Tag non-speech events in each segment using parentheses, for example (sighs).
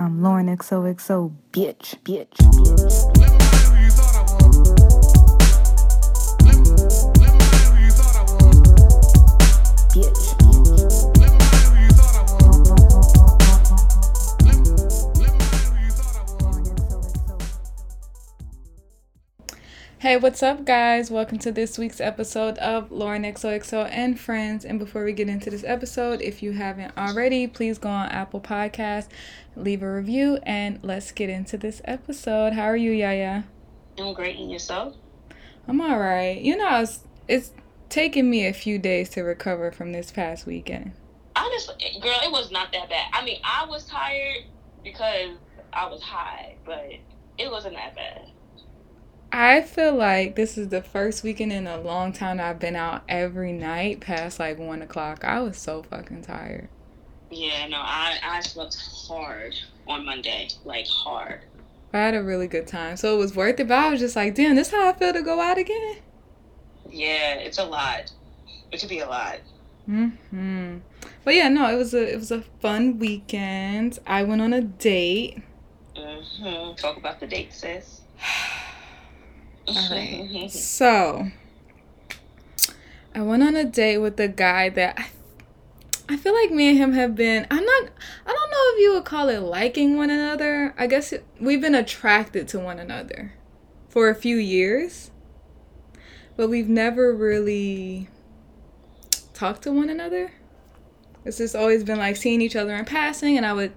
I'm Lauren XOXO, bitch, bitch, bitch. Hey, what's up, guys? Welcome to this week's episode of Lauren XOXO and Friends. And before we get into this episode, if you haven't already, please go on Apple Podcast, leave a review, and let's get into this episode. How are you, Yaya? I'm great, and yourself? I'm all right. You know, it's, it's taken me a few days to recover from this past weekend. Honestly, girl, it was not that bad. I mean, I was tired because I was high, but it wasn't that bad. I feel like this is the first weekend in a long time I've been out every night past like one o'clock. I was so fucking tired. Yeah, no, I I slept hard on Monday, like hard. I had a really good time, so it was worth it. But I was just like, damn, this how I feel to go out again. Yeah, it's a lot. It could be a lot. Hmm. But yeah, no, it was a it was a fun weekend. I went on a date. hmm Talk about the date, sis. (sighs) (sighs) (sighs) Alright. (laughs) So, I went on a date with a guy that I, I feel like me and him have been. I'm not. I don't know if you would call it liking one another. I guess it, we've been attracted to one another for a few years, but we've never really talked to one another. It's just always been like seeing each other in passing, and I would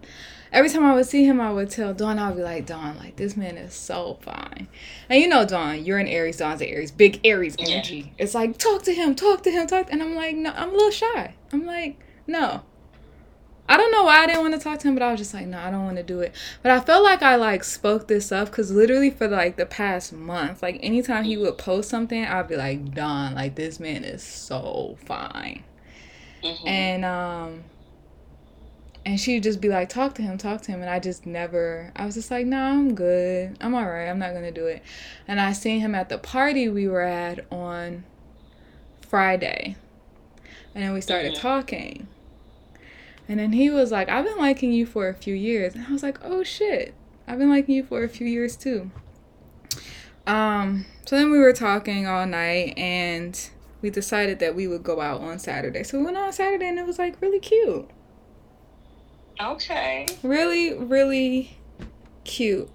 every time I would see him, I would tell Dawn, I would be like, Dawn, like this man is so fine. And you know, Dawn, you're an Aries, Dawn's an Aries, big Aries Yeah. energy. It's like, talk to him, talk to him, talk. And I'm like, no, I'm a little shy. I'm like, no. I don't know why I didn't want to talk to him, but I was just like, no, I don't want to do it. But I felt like I like spoke this up because literally for like the past month, like anytime he would post something, I'd be like, Dawn, like this man is so fine Mhm. and um and she'd just be like talk to him talk to him. And i just never i was just like nah i'm good. I'm all right. I'm not gonna do it. And i seen him at the party we were at on friday. And then we started Mhm. talking. And then he was like i've been liking you for a few years. And i was like oh shit. I've been liking you for a few years too. Um so then we were talking all night and we decided that we would go out on Saturday. So we went on Saturday and it was like really cute. Okay. Really, really cute.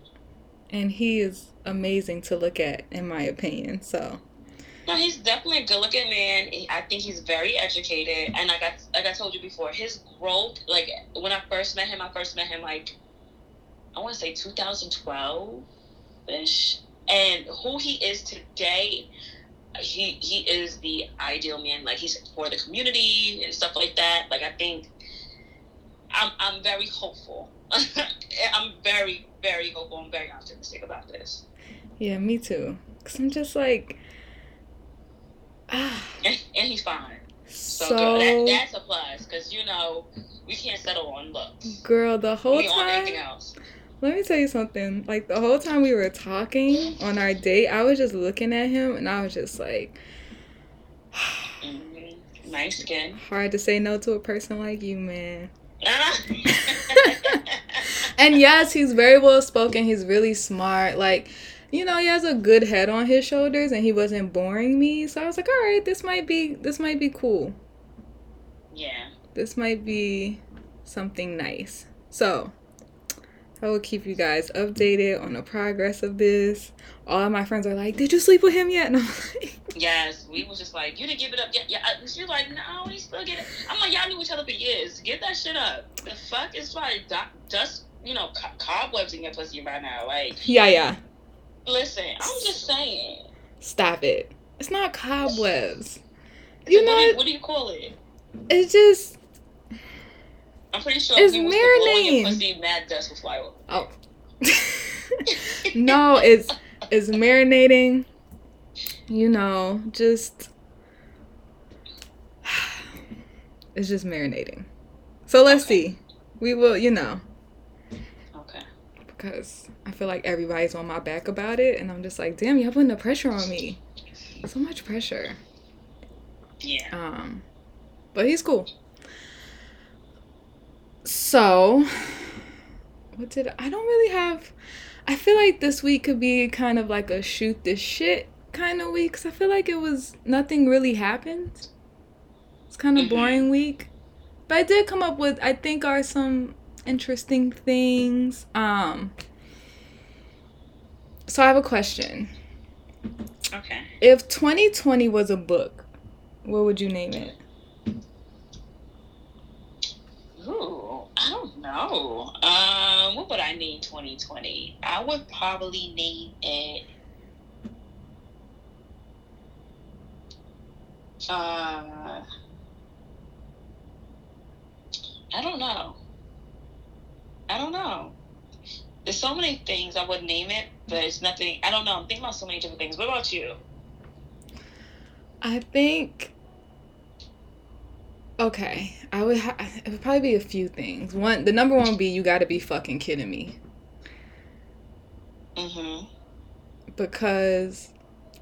And he is amazing to look at, in my opinion. So, No, he's definitely a good-looking man. I think he's very educated, and like I like I told you before, his growth. Like when I first met him, I first met him like I want to say 2012 ish, and who he is today. He he is the ideal man. Like he's for the community and stuff like that. Like I think I'm I'm very hopeful. (laughs) I'm very very hopeful. I'm very optimistic about this. yeah, me too. Because I'm just like, ah, And, and he's fine. So, so, good. That, that's a plus because you know we can't settle on looks. girl, the whole we time. else. Let me tell you something. Like, the whole time we were talking on our date, I was just looking at him and I was just like, (sighs) Mhm. Nice skin. hard to say no to a person like you, man. (laughs) and yes, he's very well spoken. He's really smart. Like, you know, he has a good head on his shoulders and he wasn't boring me. So I was like, all right, this might be this might be cool. yeah. This might be something nice. So I will keep you guys updated on the progress of this. All of my friends are like, Did you sleep with him yet? (laughs) And I'm like, Yes, we was just like, you didn't give it up yet. Yeah, and she like, no, he still get it. I'm like, y'all knew each other for years. Get that shit up. The fuck is like dust, you know, co- cobwebs in your pussy by now. Like, (laughs) Yeah, yeah. listen, I'm just saying. Stop it. It's not cobwebs. So You what, do know, you, what do you call it? it's just I'm pretty sure It's if you was to blow marinating. pussy, mad dust will fly over. Oh. no, it's it's marinating. You know, just it's just marinating. So let's Okay. see. We will, you know, Okay. because I feel like everybody's on my back about it, and I'm just like, damn, y'all putting the pressure on me. So much pressure. Yeah. Um, but he's cool. So, what did I don't really have. I feel like this week could be kind of like a shoot this shit kind of week. Cause I feel like it was nothing really happened. It's kind of Mhm. boring week, but I did come up with I think are some interesting things. Um. So I have a question. Okay. If 2020 was a book, what would you name it? Ooh, I don't know. Um, what would I name 2020? I would probably name it. Uh, I don't know. I don't know. There's so many things I would name it, but it's nothing. I don't know. I'm thinking about so many different things. What about you? I think. Okay, I would. Ha- it would probably be a few things. One, the number one would be you got to be fucking kidding me Mm-hmm. because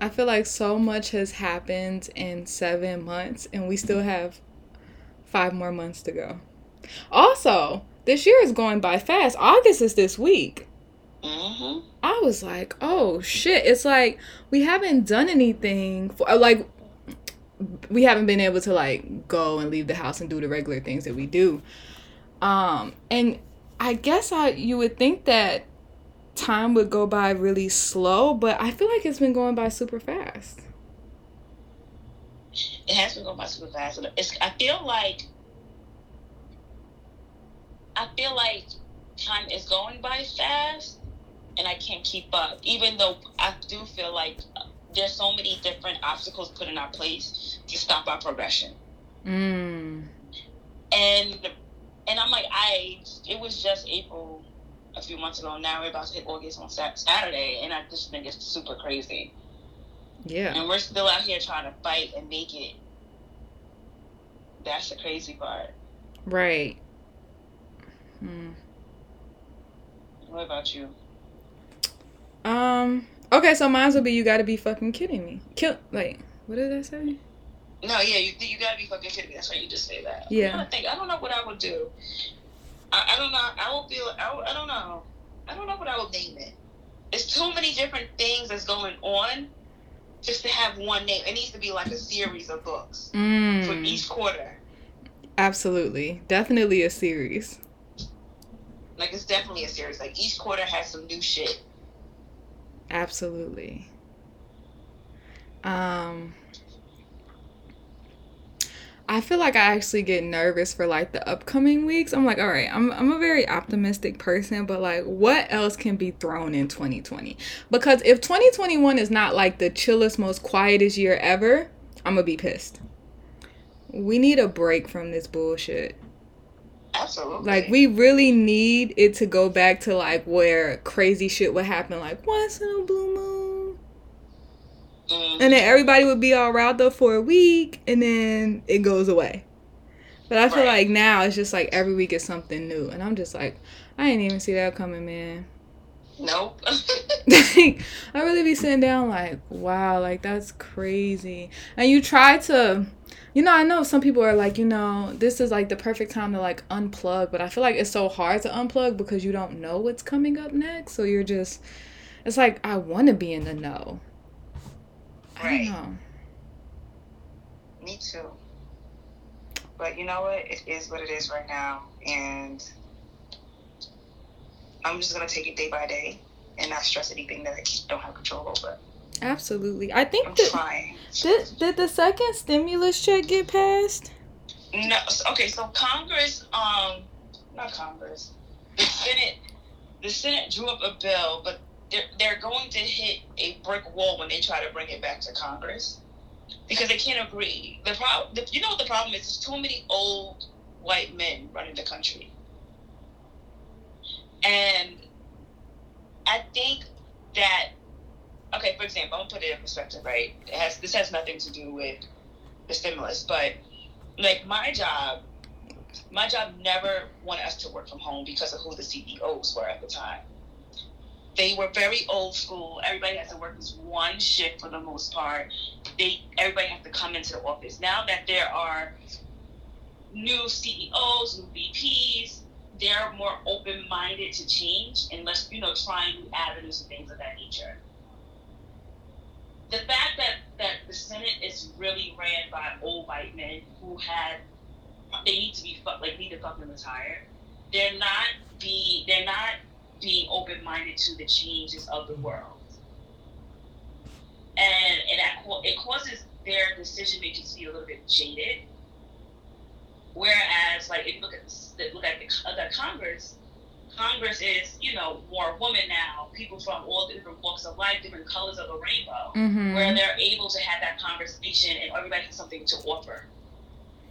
I feel like so much has happened in seven months, and we still have five more months to go. Also, this year is going by fast. August is this week. Mm-hmm. I was like, oh shit. It's like we haven't done anything for like we haven't been able to like go and leave the house and do the regular things that we do. Um and I guess I you would think that time would go by really slow, but I feel like it's been going by super fast. it has been going by super fast. It's, I feel like I feel like time is going by fast, and I can't keep up. Even though I do feel like there's so many different obstacles put in our place to stop our progression. Mm. And and I'm like, I it was just April a few months ago. Now we're about to hit August on Saturday, and I just think it's super crazy. Yeah. And we're still out here trying to fight and make it. That's the crazy part. Right. Hmm. What about you? Um okay, so mine would be you got to be fucking kidding me. Kill like what did I say? No, yeah, you you gotta be fucking kidding me. That's why you just say that. Yeah. To think. I don't know what I would do. I, I don't know. I would feel. I, would- I don't know. I don't know what I would name it. It's too many different things that's going on, just to have one name. It needs to be like a series of books for Mm. each quarter. Absolutely. Definitely a series. Like it's definitely a series. Like each quarter has some new shit. Absolutely. Um I feel like I actually get nervous for like the upcoming weeks. I'm like, all right, I'm I'm a very optimistic person, but like what else can be thrown in 2020? Because if 2021 is not like the chillest, most quietest year ever, I'm gonna be pissed. We need a break from this bullshit. Absolutely. Like we really need it to go back to like where crazy shit would happen like once in a blue moon. Mm. And then everybody would be all riled up for a week and then it goes away. But I feel Right. like now it's just like every week is something new. And I'm just like, I didn't even see that coming, man. Nope. like, (laughs) (laughs) I really be sitting down like, wow, like that's crazy. And you try to, you know, I know some people are like, you know, this is like the perfect time to like unplug, but I feel like it's so hard to unplug because you don't know what's coming up next. So you're just, it's like, I want to be in the know. I Right. don't know. Me too. But you know what? It is what it is right now, and I'm just gonna take it day by day and not stress anything that I don't have control over. Absolutely. I think I'm that, trying. did, did the second stimulus check get passed? No, okay. So Congress, um, not Congress, the Senate, the Senate drew up a bill, but they're they're going to hit a brick wall when they try to bring it back to Congress because they can't agree. The problem, the, you know, what the problem is, there's too many old white men running the country, and I think that okay. For example, I'm gonna put it in perspective, right? It has this has nothing to do with the stimulus, but like my job, my job never wanted us to work from home because of who the CEOs were at the time. They were very old school. Everybody has to work this one shift for the most part. They everybody has to come into the office. Now that there are new CEOs, new VPs, they're more open minded to change and less, you know, trying new avenues and things of that nature. The fact that, that the Senate is really ran by old white men who had they need to be like need to fucking retire. They're not be they're not being open minded to the changes of the world. And that, it causes their decision making to be a little bit jaded Whereas, like, if you look at the, look at the, uh, the Congress, Congress is, you know, more women now, people from all different walks of life, different colors of the rainbow, mm-hmm. where they're able to have that conversation and everybody has something to offer.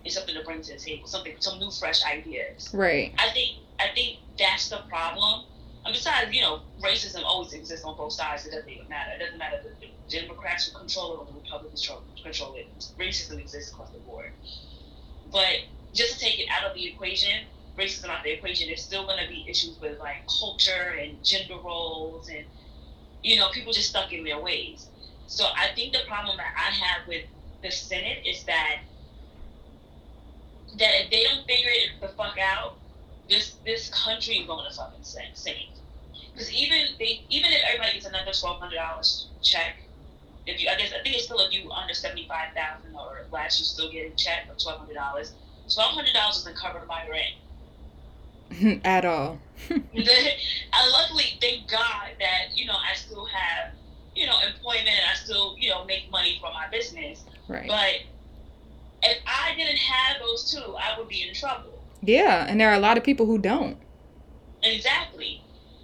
It's something to bring to the table, something, some new, fresh ideas. Right. I think, I think that's the problem. And besides, you know, racism always exists on both sides. It doesn't even matter. It doesn't matter if the Democrats control it or the Republicans control it. Racism exists across the board. But just to take it out of the equation, racism out of the equation, there's still going to be issues with like culture and gender roles and, you know, people just stuck in their ways. So I think the problem that I have with the Senate is that that if they don't figure it the fuck out, this this country is going to fucking sink. Because even they even if everybody gets another twelve hundred dollars check, if you I guess I think it's still if you under seventy five thousand or less, you still get a check of twelve hundred dollars twelve hundred dollars doesn't cover my rent (laughs) at all. (laughs) I luckily thank God that you know I still have you know employment and I still you know make money from my business. Right. But if I didn't have those two, I would be in trouble. Yeah, and there are a lot of people who don't. Exactly.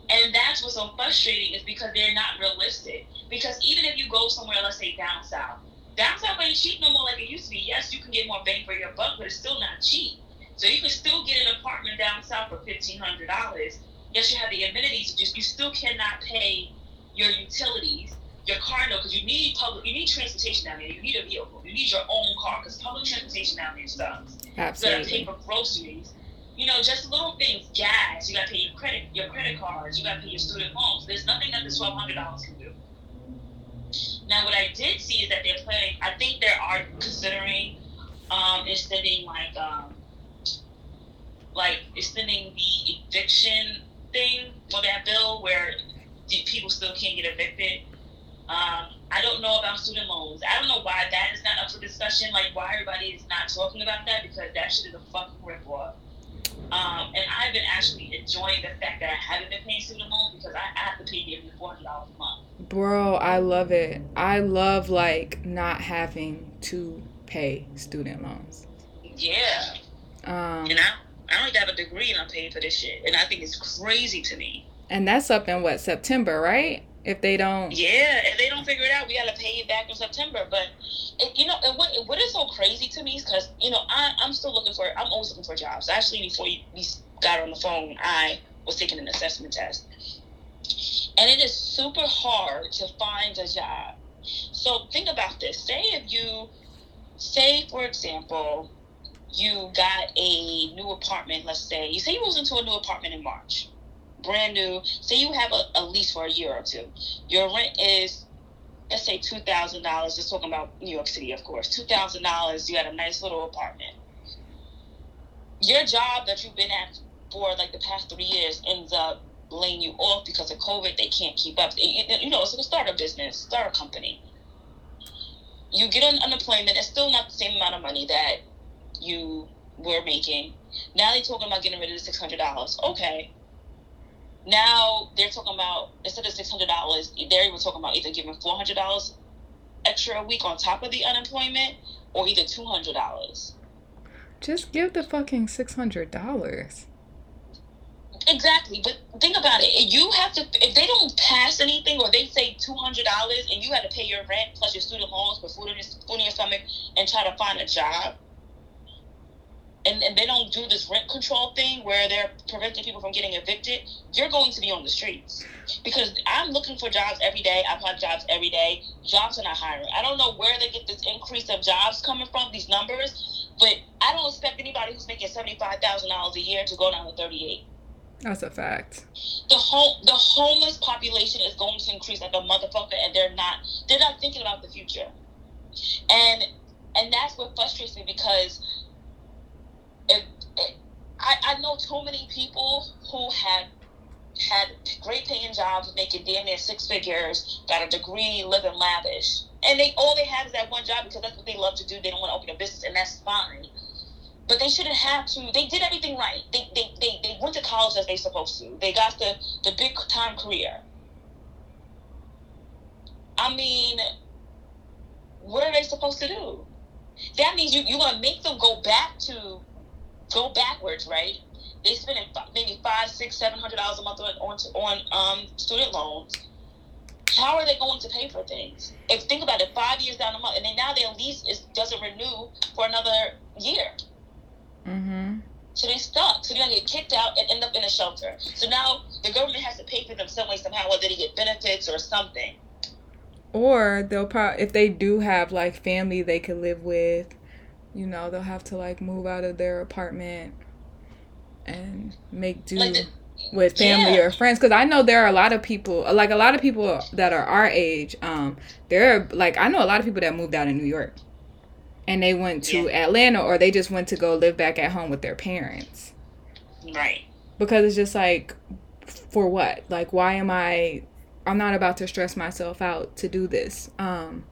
And that's what's so frustrating is because they're not realistic. Because even if you go somewhere, let's say down south, downtown ain't cheap no more like it used to be. Yes, you can get more bang for your buck, but it's still not cheap. So you can still get an apartment down south for fifteen hundred dollars. Yes, you have the amenities, just you still cannot pay your utilities, your car note, because you need public, you need transportation down there. You need a vehicle. You need your own car because public transportation down there sucks. Absolutely. You gotta pay for groceries. You know, just little things, gas. You gotta pay your credit, your credit cards. You gotta pay your student loans. There's nothing that the twelve hundred dollars can do. Now, what I did see is that they're planning. I think they are considering um, extending like um, like extending the eviction thing for that bill, where people still can't get evicted. Um, I don't know about student loans. I don't know why that is not up for discussion. Like why everybody is not talking about that because that shit is a fucking rip off. Um, and I've been actually enjoying the fact that I haven't been paying student loans because I, I have to pay nearly four hundred dollars a month. Bro, I love it. I love like not having to pay student loans. Yeah. Um, and I, I don't even have a degree and I'm paying for this shit, and I think it's crazy to me. And that's up in what September, right? If they don't. Yeah, if they don't figure it out, we gotta pay it back in September. But it, you know, and what what is so crazy to me is because you know I I'm still looking for I'm always looking for jobs. Actually, before you, we got on the phone, I was taking an assessment test, and it is super hard to find a job. So think about this. Say if you say, for example, you got a new apartment. Let's say you say you moved into a new apartment in March brand new. Say you have a, a lease for a year or two. Your rent is, let's say, two thousand dollars. Just talking about New York City, of course. Two thousand dollars. You got a nice little apartment. Your job that you've been at for like the past three years ends up laying you off because of COVID. They can't keep up. You know, it's like a startup business, start a company. You get on unemployment. It's still not the same amount of money that you were making. Now they're talking about getting rid of the six hundred dollars. Okay, now they're talking about instead of six hundred dollars, they're even talking about either giving four hundred dollars extra a week on top of the unemployment, or either two hundred dollars. Just give the fucking six hundred dollars. Exactly, but think about it. You have to if they don't pass anything, or they say two hundred dollars, and you had to pay your rent plus your student loans, for food in your, food in your stomach, and try to find a job and, and they don't do this rent control thing where they're preventing people from getting evicted, you're going to be on the streets. Because I'm looking for jobs every day. I've had jobs every day. Jobs are not hiring. I don't know where they get this increase of jobs coming from, these numbers, but I don't expect anybody who's making $75,000 a year to go down to 38. That's a fact. The home the homeless population is going to increase like a motherfucker, and they're not they're not thinking about the future, and and that's what frustrates me because if I, I know too many people who had had great paying jobs, making damn near six figures, got a degree, living lavish, and they all they have is that one job because that's what they love to do. They don't want to open a business, and that's fine. But they shouldn't have to. They did everything right. They they, they, they went to college as they supposed to. They got the the big time career. I mean, what are they supposed to do? That means you you're gonna make them go back to go backwards, right? They spending maybe five, six, seven hundred dollars a month on on, on um, student loans. How are they going to pay for things? If think about it, five years down the month, and then now their lease is doesn't renew for another year. Mm-hmm. So they're stuck. So they're gonna get kicked out and end up in a shelter. So now the government has to pay for them some way somehow, whether they get benefits or something. Or they'll probably if they do have like family they could live with, you know, they'll have to like move out of their apartment and make do Like the- with family Yeah. or friends because i know there are a lot of people like a lot of people that are our age um there are like i know a lot of people that moved out in new york and they went to atlanta or they just went to go live back at home with their parents Right. because it's just like for what like why am i i'm not about to stress myself out to do this um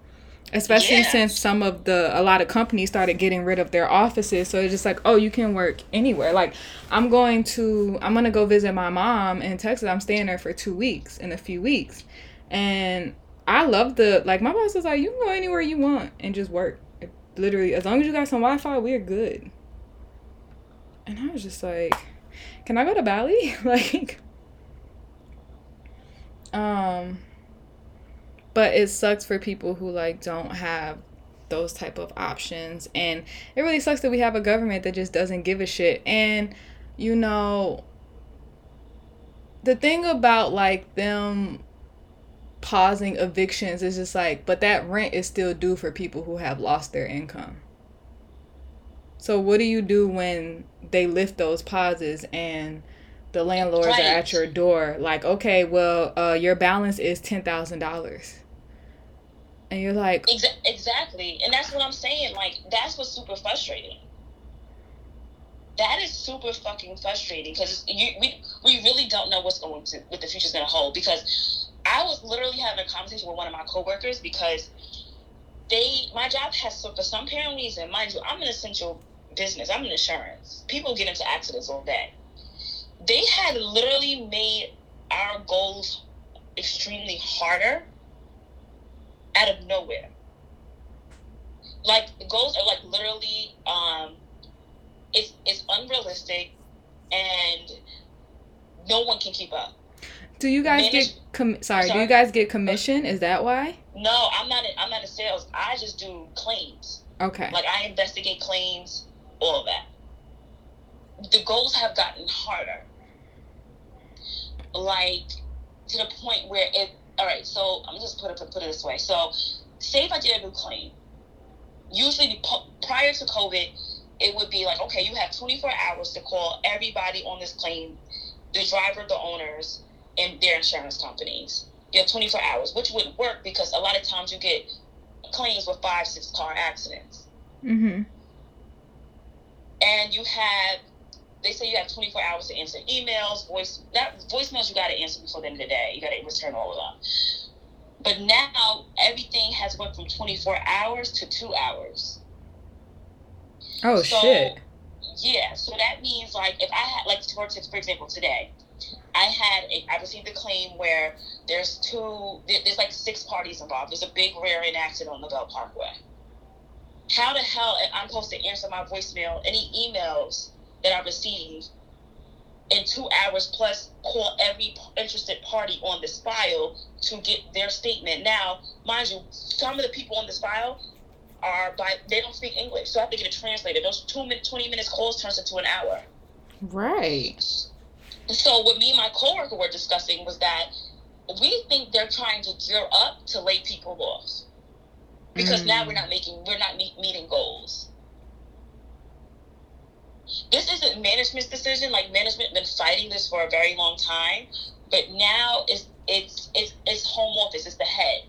especially Yeah. since some of the a lot of companies started getting rid of their offices. So it's just like oh you can work anywhere. Like i'm going to i'm going to go visit my mom in texas. I'm staying there for two weeks in a few weeks. And i love the like my boss is like you can go anywhere you want and just work. Literally as long as you got some wi-fi we're good. And i was just like can i go to bali? (laughs) Like um but it sucks for people who like don't have those type of options. And it really sucks that we have a government that just doesn't give a shit. And you know the thing about like them pausing evictions is just like but that rent is still due for people who have lost their income. So what do you do when they lift those pauses and the landlords Right. are at your door? Like okay well uh, your balance is $10000 and you're like Exa- exactly. And that's what I'm saying. Like, that's what's super frustrating. That is super fucking frustrating because we, we really don't know what's going to what the future's going to hold. Because I was literally having a conversation with one of my coworkers because they my job has so for some apparent reason, mind you, I'm an essential business. I'm in insurance. People get into accidents all day. They had literally made our goals extremely harder out of nowhere. Like the goals are like literally um it's it's unrealistic and no one can keep up. do you guys manage- get com- sorry, do you guys get commission is that why No, I'm not in, I'm not in sales. I just do claims. okay Like I investigate claims, all of that. The goals have gotten harder. Like to the point where it. All right, so I'm just put it put it this way. So, say if I did a new claim, usually prior to COVID, it would be like, okay, you have 24 hours to call everybody on this claim, the driver, the owners, and their insurance companies. You have 24 hours, which would work because a lot of times you get claims with five, six car accidents mm-hmm and you have they say you have 24 hours to answer emails voice that voicemails you got to answer before the end of the day. You got to return all of them. But now everything has went from 24 hours to two hours. Oh So- shit. yeah so that means like if i had like for, for example today i had a, i received a claim where there's two there's like six parties involved. There's a big rear end accident on the belt parkway. How the hell am i supposed to answer my voicemail any emails that I received in two hours plus call every interested party on this file to get their statement. Now mind you some of the people on this file are by they don't speak english so i have to get a translator those two minute 20 minutes calls turns into an hour. Right. So what me and my coworker were discussing was that we think they're trying to gear up to lay people off. Because now Mm. we're not making we're not meet, meeting goals this isn't management's decision like management been fighting this for a very long time but now it's it's it's it's home office it's the head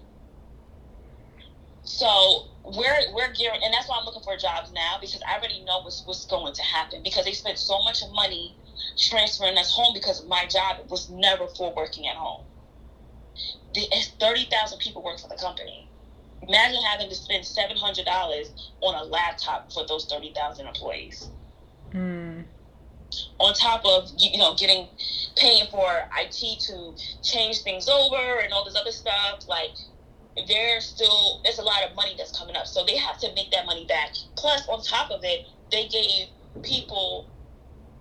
so we're we're gearing, and that's why I'm looking for jobs now because I already know what's what's going to happen because they spent so much money transferring us home because my job was never for working at home. The, thirty thousand people work for the company. Imagine having to spend seven hundred dollars on a laptop for those thirty thousand employees. Mm. On top of you know getting paying for IT to change things over and all this other stuff, like there's still there's a lot of money that's coming up, so they have to make that money back. Plus, on top of it, they gave people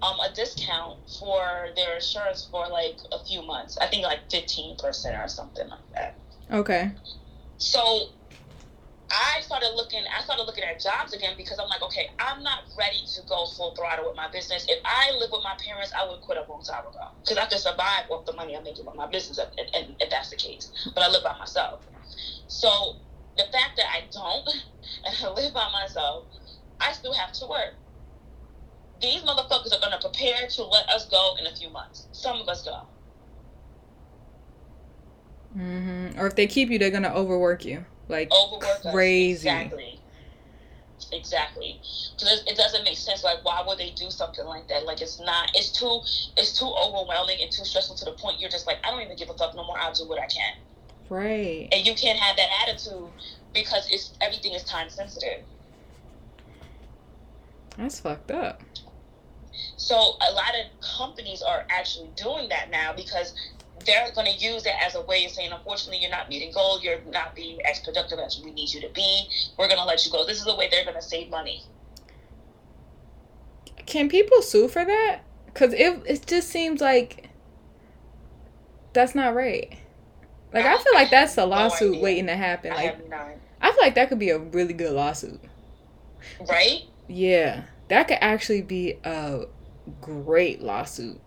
um, a discount for their insurance for like a few months. I think like fifteen percent or something like that. Okay. So I started looking. I started looking at jobs again because I'm like, okay, I'm not ready to go full throttle with my business. If I live with my parents, I would quit a long time ago because I can survive off the money I'm making with my business, if, if, if that's the case. But I live by myself. So the fact that I don't (laughs) and I live by myself, I still have to work. These motherfuckers are gonna prepare to let us go in a few months. Some of us go. Mm-hmm. Or if they keep you, they're gonna overwork you. Like Overwork us. crazy. Exactly. Exactly. Because it doesn't make sense. Like, why would they do something like that? Like, it's not. It's too. It's too overwhelming and too stressful to the point you're just like, I don't even give a fuck no more. I'll do what I can. Right. and you can't have that attitude because it's everything is time sensitive. That's fucked up. So a lot of companies are actually doing that now because they're going to use it as a way of saying, unfortunately, you're not meeting goal, you're not being as productive as we need you to be. We're going to let you go. This is the way they're going to save money. Can people sue for that? Cause it it just seems like that's not right. Like I feel like that's a lawsuit idea. waiting to happen. I Like. I feel like that could be a really good lawsuit. Right? Yeah, that could actually be a great lawsuit.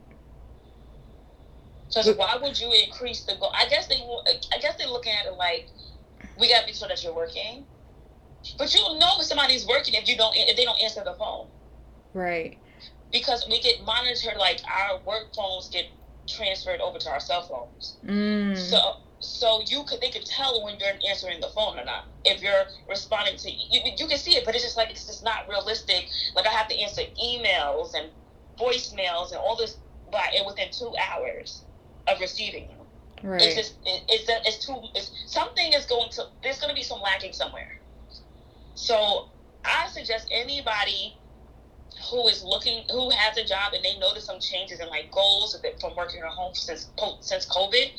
Because why would you increase the goal? I guess they. I guess they're looking at it like we got to make sure that you're working. But you'll know if somebody's working if you don't if they don't answer the phone. Right. because we get monitored like our work phones get transferred over to our cell phones Mm. so so you could they could tell when you're answering the phone or not if you're responding to you, you can see it but it's just like it's just not realistic like i have to answer emails and voicemails and all this by and within two hours of receiving them it's just it, it's that it's too it's something is going to there's going to be some lacking somewhere. So i suggest anybody who is looking who has a job and they notice some changes in like goals from working at home since since covid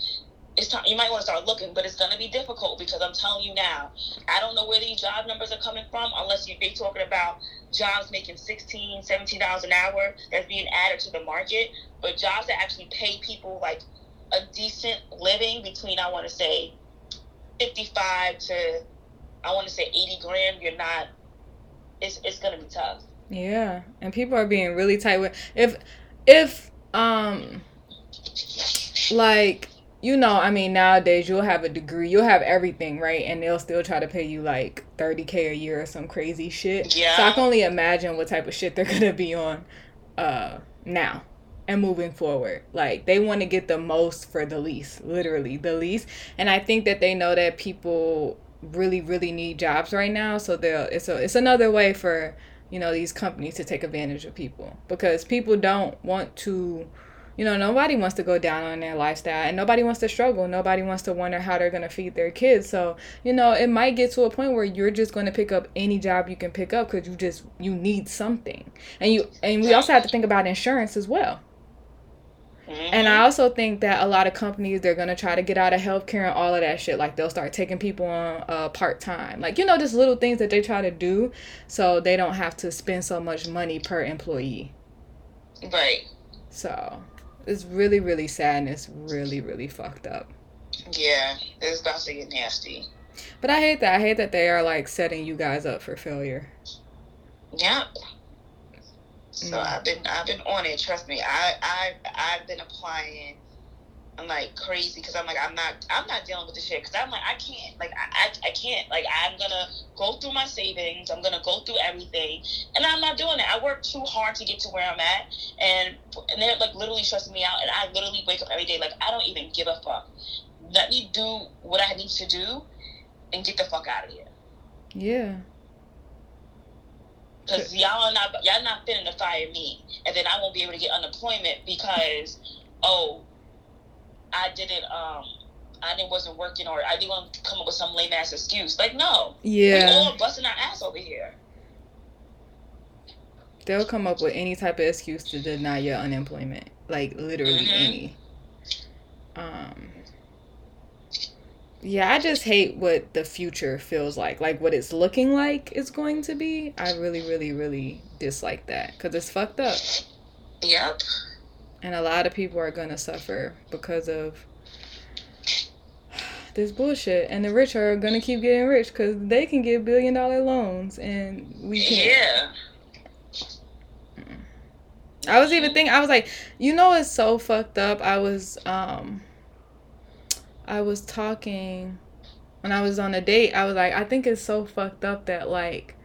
it's time you might want to start looking but it's going to be difficult because i'm telling you now i don't know where these job numbers are coming from unless you they talking about jobs making 16 17 dollars an hour that's being added to the market but jobs that actually pay people like a decent living between I want to say 55 to I want to say 80 grand you're not it's it's going to be tough Yeah, and people are being really tight with if if um like you know, I mean nowadays you'll have a degree, you'll have everything, right? And they'll still try to pay you like 30k a year or some crazy shit. Yeah. So I can only imagine what type of shit they're going to be on uh now and moving forward. Like they want to get the most for the least, literally the least. And I think that they know that people really really need jobs right now, so they'll it's a it's another way for you know these companies to take advantage of people. Because people don't want to you know nobody wants to go down on their lifestyle and nobody wants to struggle. Nobody wants to wonder how they're going to feed their kids. So you know it might get to a point where you're just going to pick up any job you can pick up because you just you need something. And you and we also have to think about insurance as well and I also think that a lot of companies they're gonna try to get out of healthcare and all of that shit. Like they'll start taking people on uh, part time, like you know, just little things that they try to do, so they don't have to spend so much money per employee. right So it's really, really sad and it's really, really fucked up. yeah it's about to get nasty But I hate that. I hate that they are like setting you guys up for failure. Yep. So Mm. I've been I've been on it. Trust me. I I I've been applying. I'm like crazy because I'm like I'm not I'm not dealing with this shit because I'm like I can't like I, I I can't like I'm gonna go through my savings. I'm gonna go through everything, and I'm not doing it. I work too hard to get to where I'm at, and and they're like literally stressing me out. And I literally wake up every day like I don't even give a fuck. Let me do what I need to do, and get the fuck out of here. Yeah. Because y'all are not y'all not finna to fire me, and then I won't be able to get unemployment because oh, I didn't um. I didn't wasn't working or I didn't want to come up with some lame ass excuse. Like no, yeah, we all busting our ass over here. They'll come up with any type of excuse to deny your unemployment. Like literally Mhm. any. Um Yeah, I just hate what the future feels like. Like what it's looking like it's going to be. I really really really dislike that cuz it's fucked up. Yep. And a lot of people are going to suffer because of (sighs) this bullshit and the rich are going to keep getting rich cuz they can get billion dollar loans and we can't. Yeah. I was even thinking, I was like, you know, it's so fucked up. I was, um, I was talking when I was on a date. I was like, I think it's so fucked up that like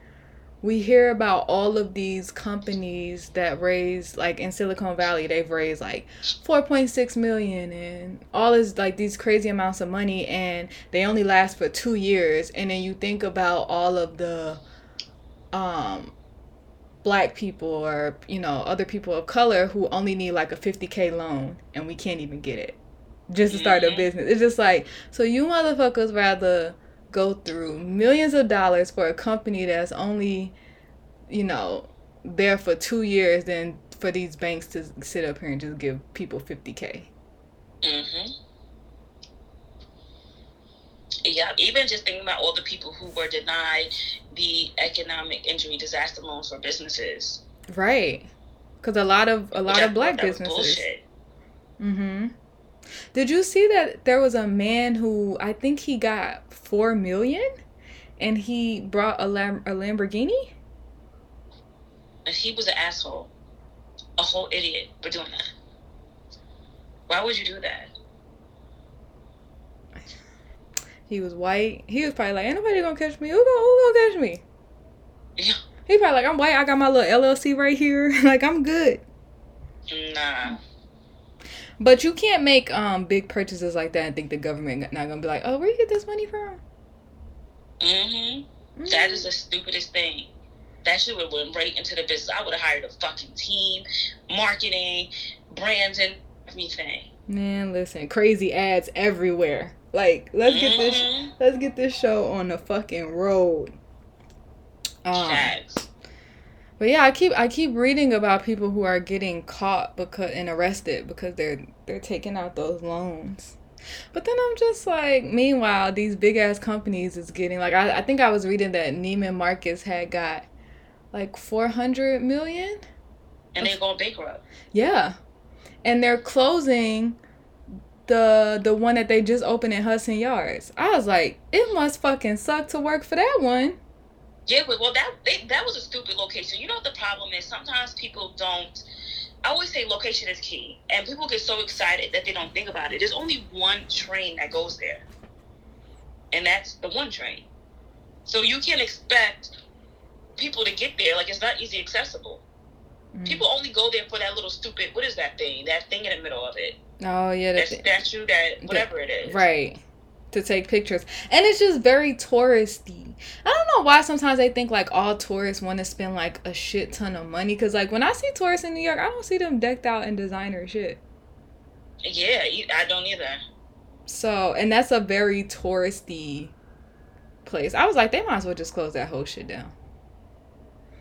we hear about all of these companies that raise like in Silicon Valley, they've raised like 4.6 million and all this like these crazy amounts of money, and they only last for two years. And then you think about all of the, um black people or you know other people of color who only need like a 50k loan and we can't even get it just to start a Mhm. business it's just like so you motherfuckers rather go through millions of dollars for a company that's only you know there for two years than for these banks to sit up here and just give people 50k Mm-hmm. Yeah, even just thinking about all the people who were denied the economic injury disaster loans for businesses. right because a lot of a lot of black thought that was businesses. Mm-hmm. Did you see that there was a man who I think he got four million, and he brought a Lam- a Lamborghini? And he was an asshole, a whole idiot for doing that. Why would you do that? He was white. He was probably like, "Ain't nobody gonna catch me. Who gonna who gonna catch me?" Yeah. He probably like, "I'm white. I got my little LLC right here. (laughs) like I'm good." Nah. But you can't make um big purchases like that and think the government not gonna be like, "Oh, where you get this money from?" Mm-hmm. That is the stupidest thing. That shit would have went right into the business. I would have hired a fucking team, marketing, brands, and everything. Man, listen, crazy ads everywhere. Like, let's get this Mhm. let's get this show on the fucking road. Um, Facts. But yeah, I keep I keep reading about people who are getting caught because and arrested because they're they're taking out those loans. But then I'm just like, meanwhile, these big ass companies is getting like I, I think I was reading that Neiman Marcus had got like 400 million. And they go bankrupt. Yeah. And they're closing the the one that they just opened in Hudson Yards. I was like, it must fucking suck to work for that one. Yeah, well, that they, that was a stupid location. You know what the problem is? Sometimes people don't. I always say location is key, and people get so excited that they don't think about it. There's only one train that goes there, and that's the one train. So you can't expect people to get there. Like it's not easy accessible. Mm. People only go there for that little stupid. What is that thing? That thing in the middle of it. Oh yeah, That that, statue. That whatever it is. right. To take pictures. And it's just very touristy. I don't know why sometimes they think like all tourists want to spend like a shit ton of money cuz like when I see tourists in New York, I don't see them decked out in designer shit. Yeah, I don't either. So, and that's a very touristy place. I was like they might as well just close that whole shit down.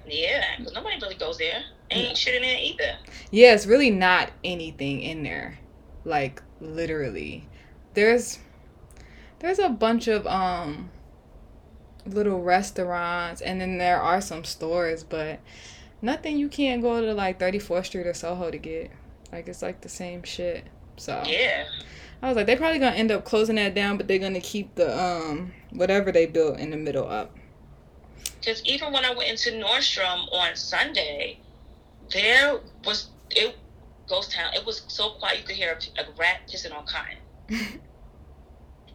Yeah, because nobody really goes there. Ain't shit in there either. Yeah, it's really not anything in there. Like literally. There's there's a bunch of um little restaurants and then there are some stores, but nothing you can't go to like 34th Street or Soho to get. Like it's like the same shit. So Yeah. I was like they're probably going to end up closing that down, but they're going to keep the um whatever they built in the middle up. Because even when I went into Nordstrom on Sunday, there was it ghost town. It was so quiet you could hear a, a rat pissing on cotton. (laughs)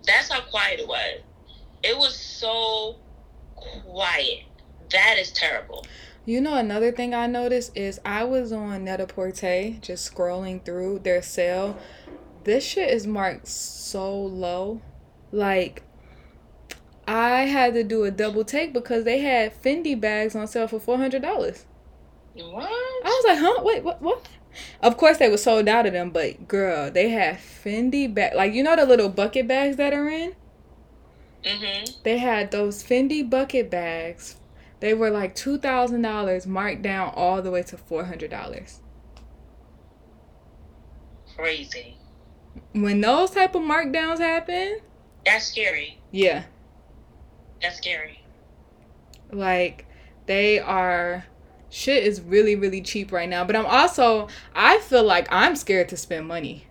That's how quiet it was. It was so quiet. That is terrible. You know, another thing I noticed is I was on Net-a-Porter just scrolling through their sale. This shit is marked so low. Like, I had to do a double take because they had Fendi bags on sale for four hundred dollars. What? I was like, huh? Wait, what? What? Of course, they were sold out of them, but girl, they had Fendi bag, like you know the little bucket bags that are in. Mm-hmm. They had those Fendi bucket bags. They were like two thousand dollars, marked down all the way to four hundred dollars. Crazy. When those type of markdowns happen, That's scary. yeah, That's scary. like they are shit is really really cheap right now. But i'm also i feel like i'm scared to spend money.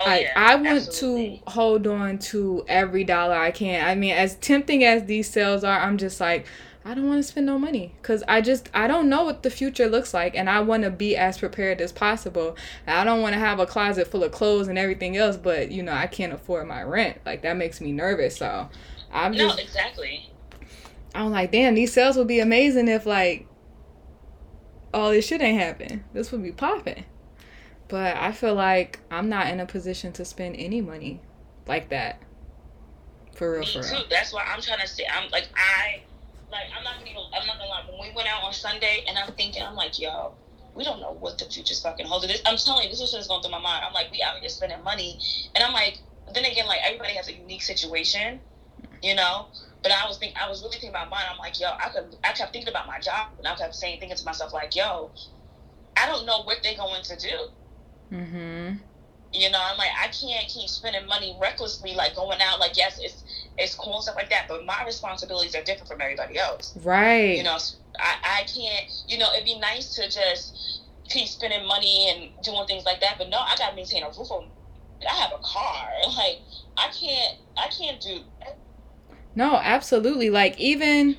Oh, I, yeah, I want absolutely. to hold on to every dollar i can. I mean as tempting as these sales are i'm just like i don't want to spend no money. Because i just i don't know what the future looks like and i want to be as prepared as possible. I don't want to have a closet full of clothes and everything else but you know i can't afford my rent. Like that makes me nervous so i'm No, just exactly. I'm like, damn, these sales would be amazing if like all this shit ain't happen. This would be popping. But I feel like I'm not in a position to spend any money like that. For real, Me for too. That's why I'm trying to say. I'm like I, like I'm not gonna. I'm not gonna lie. When we went out on Sunday, and I'm thinking, I'm like, yo, we don't know what the future's fucking holding. This, I'm telling you, this is what's going through my mind. I'm like, we out here spending money, and I'm like, then again, like everybody has a unique situation, you know. But I was think I was really thinking about mine. I'm like, yo, I could. I kept thinking about my job, and I kept saying, thinking to myself, like, yo, I don't know what they're going to do. Mm-hmm. You know, I'm like, I can't keep spending money recklessly, like going out. Like, yes, it's it's cool and stuff like that, but my responsibilities are different from everybody else. Right. You know, I, I can't. You know, it'd be nice to just keep spending money and doing things like that, but no, I gotta maintain a roof over. I have a car. (laughs) Like, I can't. I can't do. No, absolutely. Like even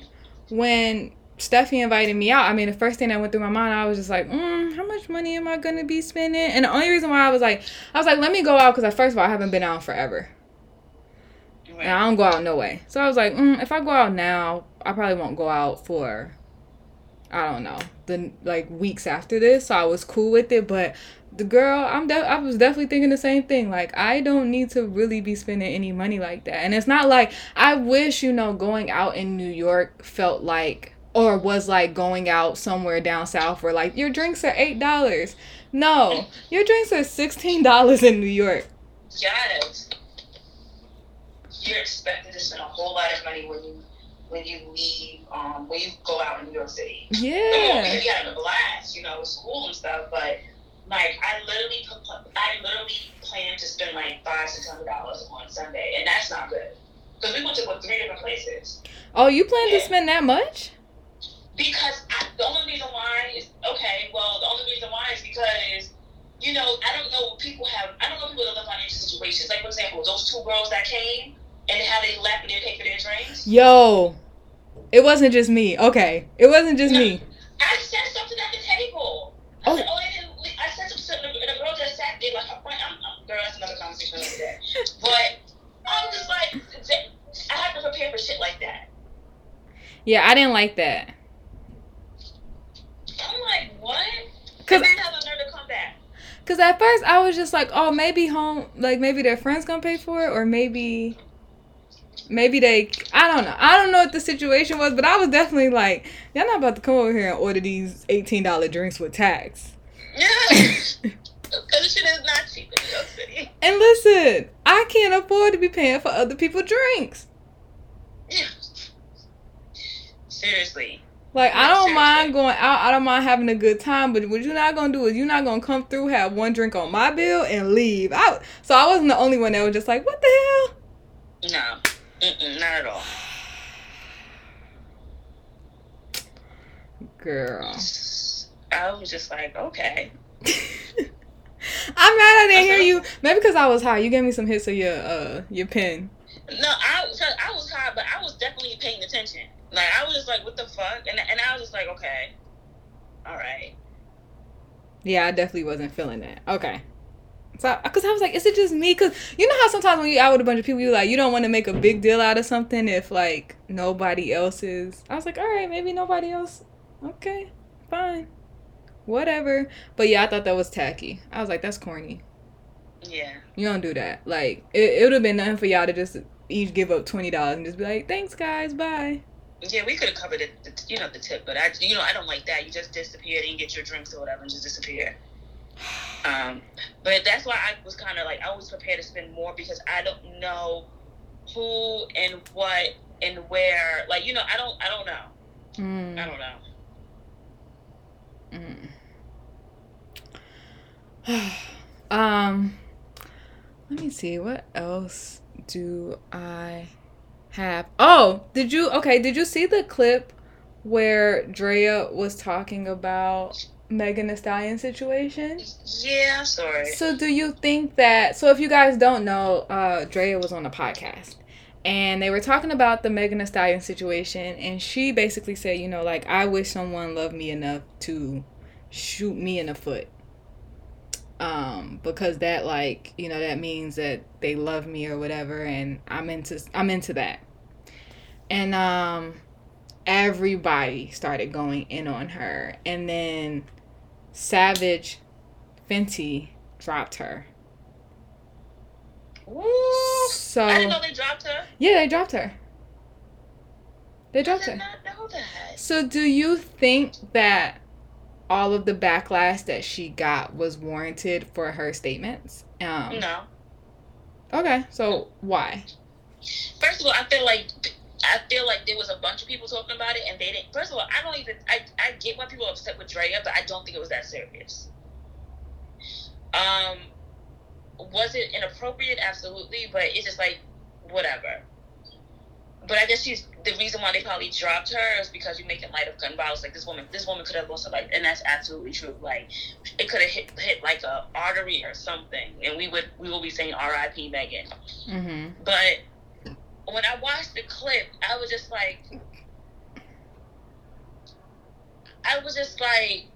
when Steffi invited me out, I mean, the first thing that went through my mind, I was just like, mm, how much money am I gonna be spending? And the only reason why I was like, I was like, let me go out because first of all, I haven't been out forever. And I don't go out no way. So I was like, mm, if I go out now, I probably won't go out for, I don't know, the like weeks after this. So I was cool with it. But the girl, I'm de- I was definitely thinking the same thing. Like I don't need to really be spending any money like that. And it's not like I wish you know going out in New York felt like or was like going out somewhere down south where like your drinks are eight dollars. No, (laughs) your drinks are sixteen dollars in New York. Yes. You're expected to spend a whole lot of money when you when you leave, um, when you go out in New York City. Yeah. we had a blast, you know, school and stuff, but like I literally, I literally planned to spend like five, six hundred dollars on Sunday, and that's not good. Because we went to what, three different places. Oh, you plan to spend that much? Because I, the only reason why is okay. Well, the only reason why is because you know I don't know people have. I don't know people that live financial situations. Like for example, those two girls that came and how they left and they paid for their drinks. Yo, it wasn't just me. Okay, it wasn't just me. I said something at the table. I Oh. said, oh, they didn't. leave." I said something, and the girl just sat there like, I'm, I'm, girl, that's another conversation another day. (laughs) But I'm just like, I have to prepare for shit like that. Yeah, I didn't like that. I'm like, what? Cause- then have a nerve to come back. Cause at first I was just like, oh, maybe home, like maybe their friends gonna pay for it, or maybe, maybe they, I don't know, I don't know what the situation was, but I was definitely like, y'all not about to come over here and order these eighteen dollar drinks with tax. Yeah. (laughs) Because shit is not cheap in New York City. And listen, I can't afford to be paying for other people's drinks. Yeah. Seriously. Like I don't mind going out, I don't mind having a good time, but what you're not gonna do is you're not gonna come through, have one drink on my bill, and leave. I, so I wasn't the only one that was just like, what the hell? No. Mm-mm, not at all. Girl. I was just like, okay. (laughs) I'm mad I didn't hear you. Maybe because I was high. You gave me some hits of your uh your pen. No, I, I was high, but I was definitely paying attention. Like, I was just like, what the fuck? And, and I was just like, okay. All right. Yeah, I definitely wasn't feeling that. Okay. So, because I was like, is it just me? Because you know how sometimes when you out with a bunch of people, you like you don't want to make a big deal out of something if like nobody else is. I was like, all right, maybe nobody else. Okay, fine, whatever. But yeah, I thought that was tacky. I was like, that's corny. Yeah. You don't do that. Like it, it would have been nothing for y'all to just each give up twenty dollars and just be like, "Thanks, guys, bye." Yeah, we could have covered it, the, you know, the tip, but I, you know, I don't like that. You just disappear, and get your drinks or whatever, and just disappear. Um, but that's why I was kind of like I was prepared to spend more because I don't know who and what and where. Like you know, I don't, I don't know. Mm. I don't know. Mm. (sighs) um, let me see. What else do I have? Oh, did you? Okay, did you see the clip where Drea was talking about Megan Thee Stallion situation? Yeah, sorry. So, do you think that? So, if you guys don't know, uh, Drea was on a podcast. And they were talking about the Megan Thee Stallion situation, and she basically said, you know, like I wish someone loved me enough to shoot me in the foot um because that like you know that means that they love me or whatever and i'm into i'm into that and um everybody started going in on her and then savage fenty dropped her Ooh, so I didn't know they dropped her. yeah they dropped her they I dropped did her not know that. so do you think that all of the backlash that she got was warranted for her statements um No. okay so why First of all, I feel like I feel like there was a bunch of people talking about it, and they didn't. First of all, I don't even. I, I get why people are upset with Drea, but I don't think it was that serious. Um, was it inappropriate? Absolutely, but it's just like whatever. But I guess she's the reason why they probably dropped her is because you're making light of gun violence. Like this woman, this woman could have lost her life, and that's absolutely true. Like it could have hit hit like a artery or something, and we would we will be saying R.I.P. Megan. mm-hmm But when I watched the clip, I was just like, I was just like,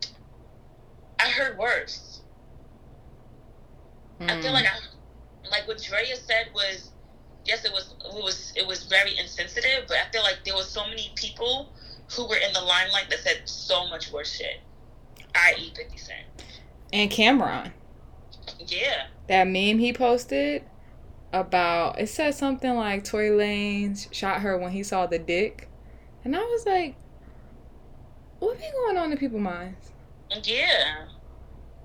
I heard worse. I feel hmm. like I, like what Drea said was, yes, it was, it was, it was very insensitive. But I feel like there was so many people who were in the limelight that said so much worse shit. I.e., Fifty Cent. and Cam'ron. Yeah. That meme he posted about it said something like Tory Lanez shot her when he saw the dick, and I was like, what be going on in people's minds? Yeah.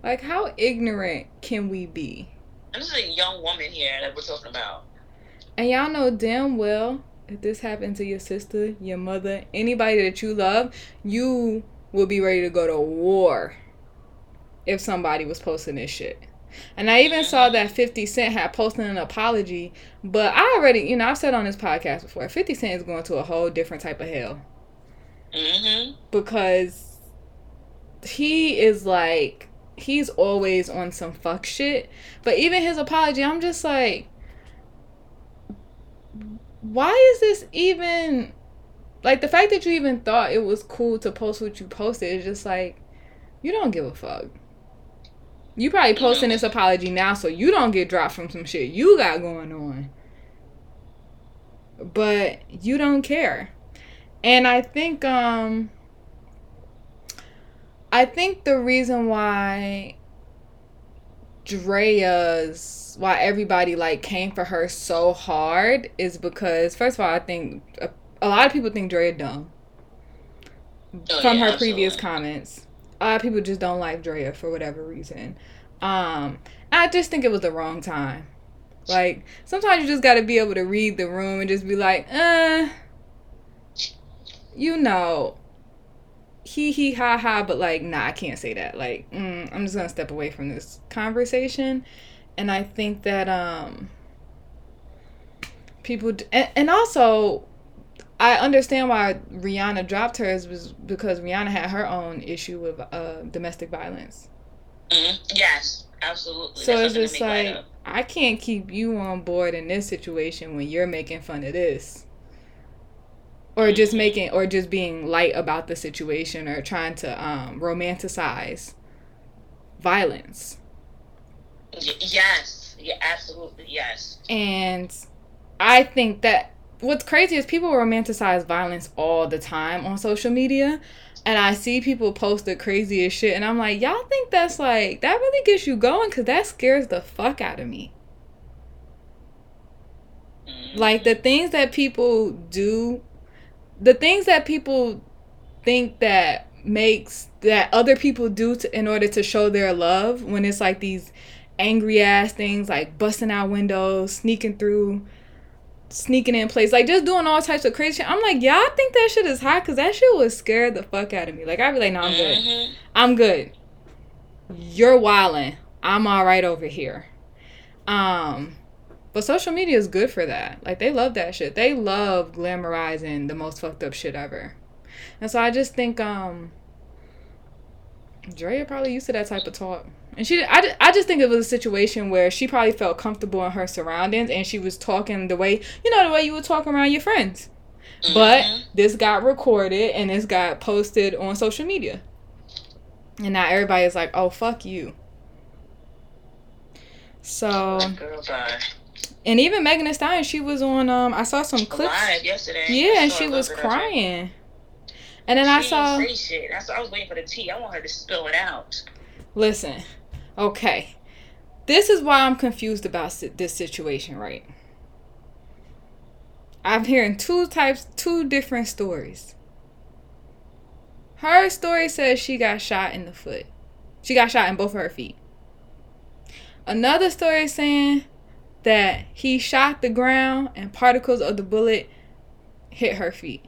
Like, how ignorant can we be? And this is a young woman here that we're talking about. And y'all know damn well if this happened to your sister, your mother, anybody that you love, you will be ready to go to war if somebody was posting this shit. And I even saw that 50 Cent had posted an apology, but I already, you know, I've said on this podcast before, 50 Cent is going to a whole different type of hell Mm-hmm. because he is like he's always on some fuck shit. But even his apology, I'm just like why is this even like the fact that you even thought it was cool to post what you posted is just like you don't give a fuck. You probably posting this apology now so you don't get dropped from some shit you got going on. But you don't care. And I think um I think the reason why Drea's why everybody like came for her so hard is because first of all I think a, a lot of people think Drea dumb Oh, from yeah, her previous comments. A lot of people just don't like Drea for whatever reason. Um, I just think it was the wrong time. Like sometimes you just got to be able to read the room and just be like, uh, you know, he he ha ha, but like, nah, I can't say that. Like, mm, I'm just gonna step away from this conversation, and I think that um, people d- and, and also I understand why Rihanna dropped hers was because Rihanna had her own issue with uh, domestic violence. Mhm. Yes, absolutely. So That's it's just like. I can't keep you on board in this situation when you're making fun of this. Or just Mhm. making or just being light about the situation or trying to um, romanticize violence. Y- yes, yeah, absolutely, yes. And I think that what's crazy is people romanticize violence all the time on social media. and I see people post the craziest shit, and I'm like, y'all think that's like that really gets you going? Cause that scares the fuck out of me. Mm-hmm. Like the things that people do, the things that people think that makes that other people do to, in order to show their love when it's like these angry ass things like busting out windows, sneaking through, sneaking in place, like just doing all types of crazy shit. I'm like, y'all think that shit is hot because that shit would scare the fuck out of me. Like I'd be like, no, I'm good. Mhm. I'm good. You're wildin'. I'm all right over here. Um, but social media is good for that. Like they love that shit. They love glamorizing the most fucked up shit ever. And so I just think um Drea probably used to that type of talk. And she I, I just think it was a situation where she probably felt comfortable in her surroundings and she was talking the way you know the way you would talk around your friends. But Mhm. this got recorded and this got posted on social media. And now everybody is like, oh, fuck you. So, and even Megan Thee Stallion, she was on, um, I saw some clips. Live yesterday. Yeah, and she was little bit of it. crying. And then I saw, didn't say shit. That's I was waiting for the tea. I want her to spill it out. listen, okay. This is why I'm confused about this situation, right? I'm hearing two types, two different stories. Her story says she got shot in the foot. She got shot in both of her feet. Another story saying that he shot the ground and particles of the bullet hit her feet.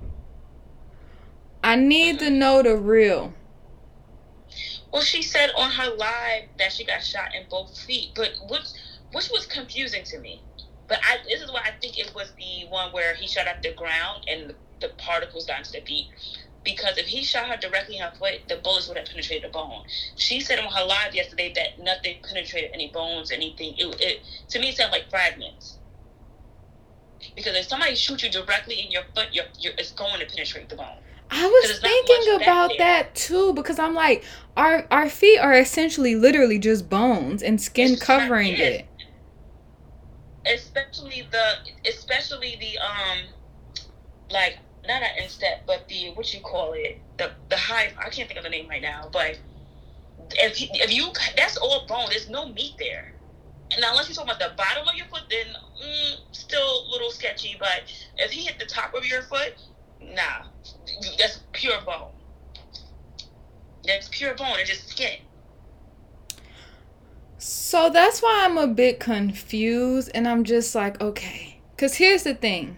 I need to know the real. Well, she said on her live that she got shot in both feet, but which which was confusing to me. But I this is why I think it was the one where he shot at the ground and the, particles got into the feet. Because if he shot her directly in her foot, the bullets would have penetrated the bone. She said on her live yesterday that nothing penetrated any bones, anything. It, it to me it sounded like fragments. Because if somebody shoots you directly in your foot, you're, you're, it's going to penetrate the bone. I was thinking about there. that too because I'm like, our our feet are essentially literally just bones and skin It's covering it. especially the especially the um like not an instep but the what you call it the the high I can't think of the name right now but if you, if you that's all bone there's no meat there and unless you're talking about the bottom of your foot then mm, still a little sketchy but if he hit the top of your foot nah that's pure bone that's pure bone it's just skin So that's why I'm a bit confused and I'm just like, okay. Cuz here's the thing.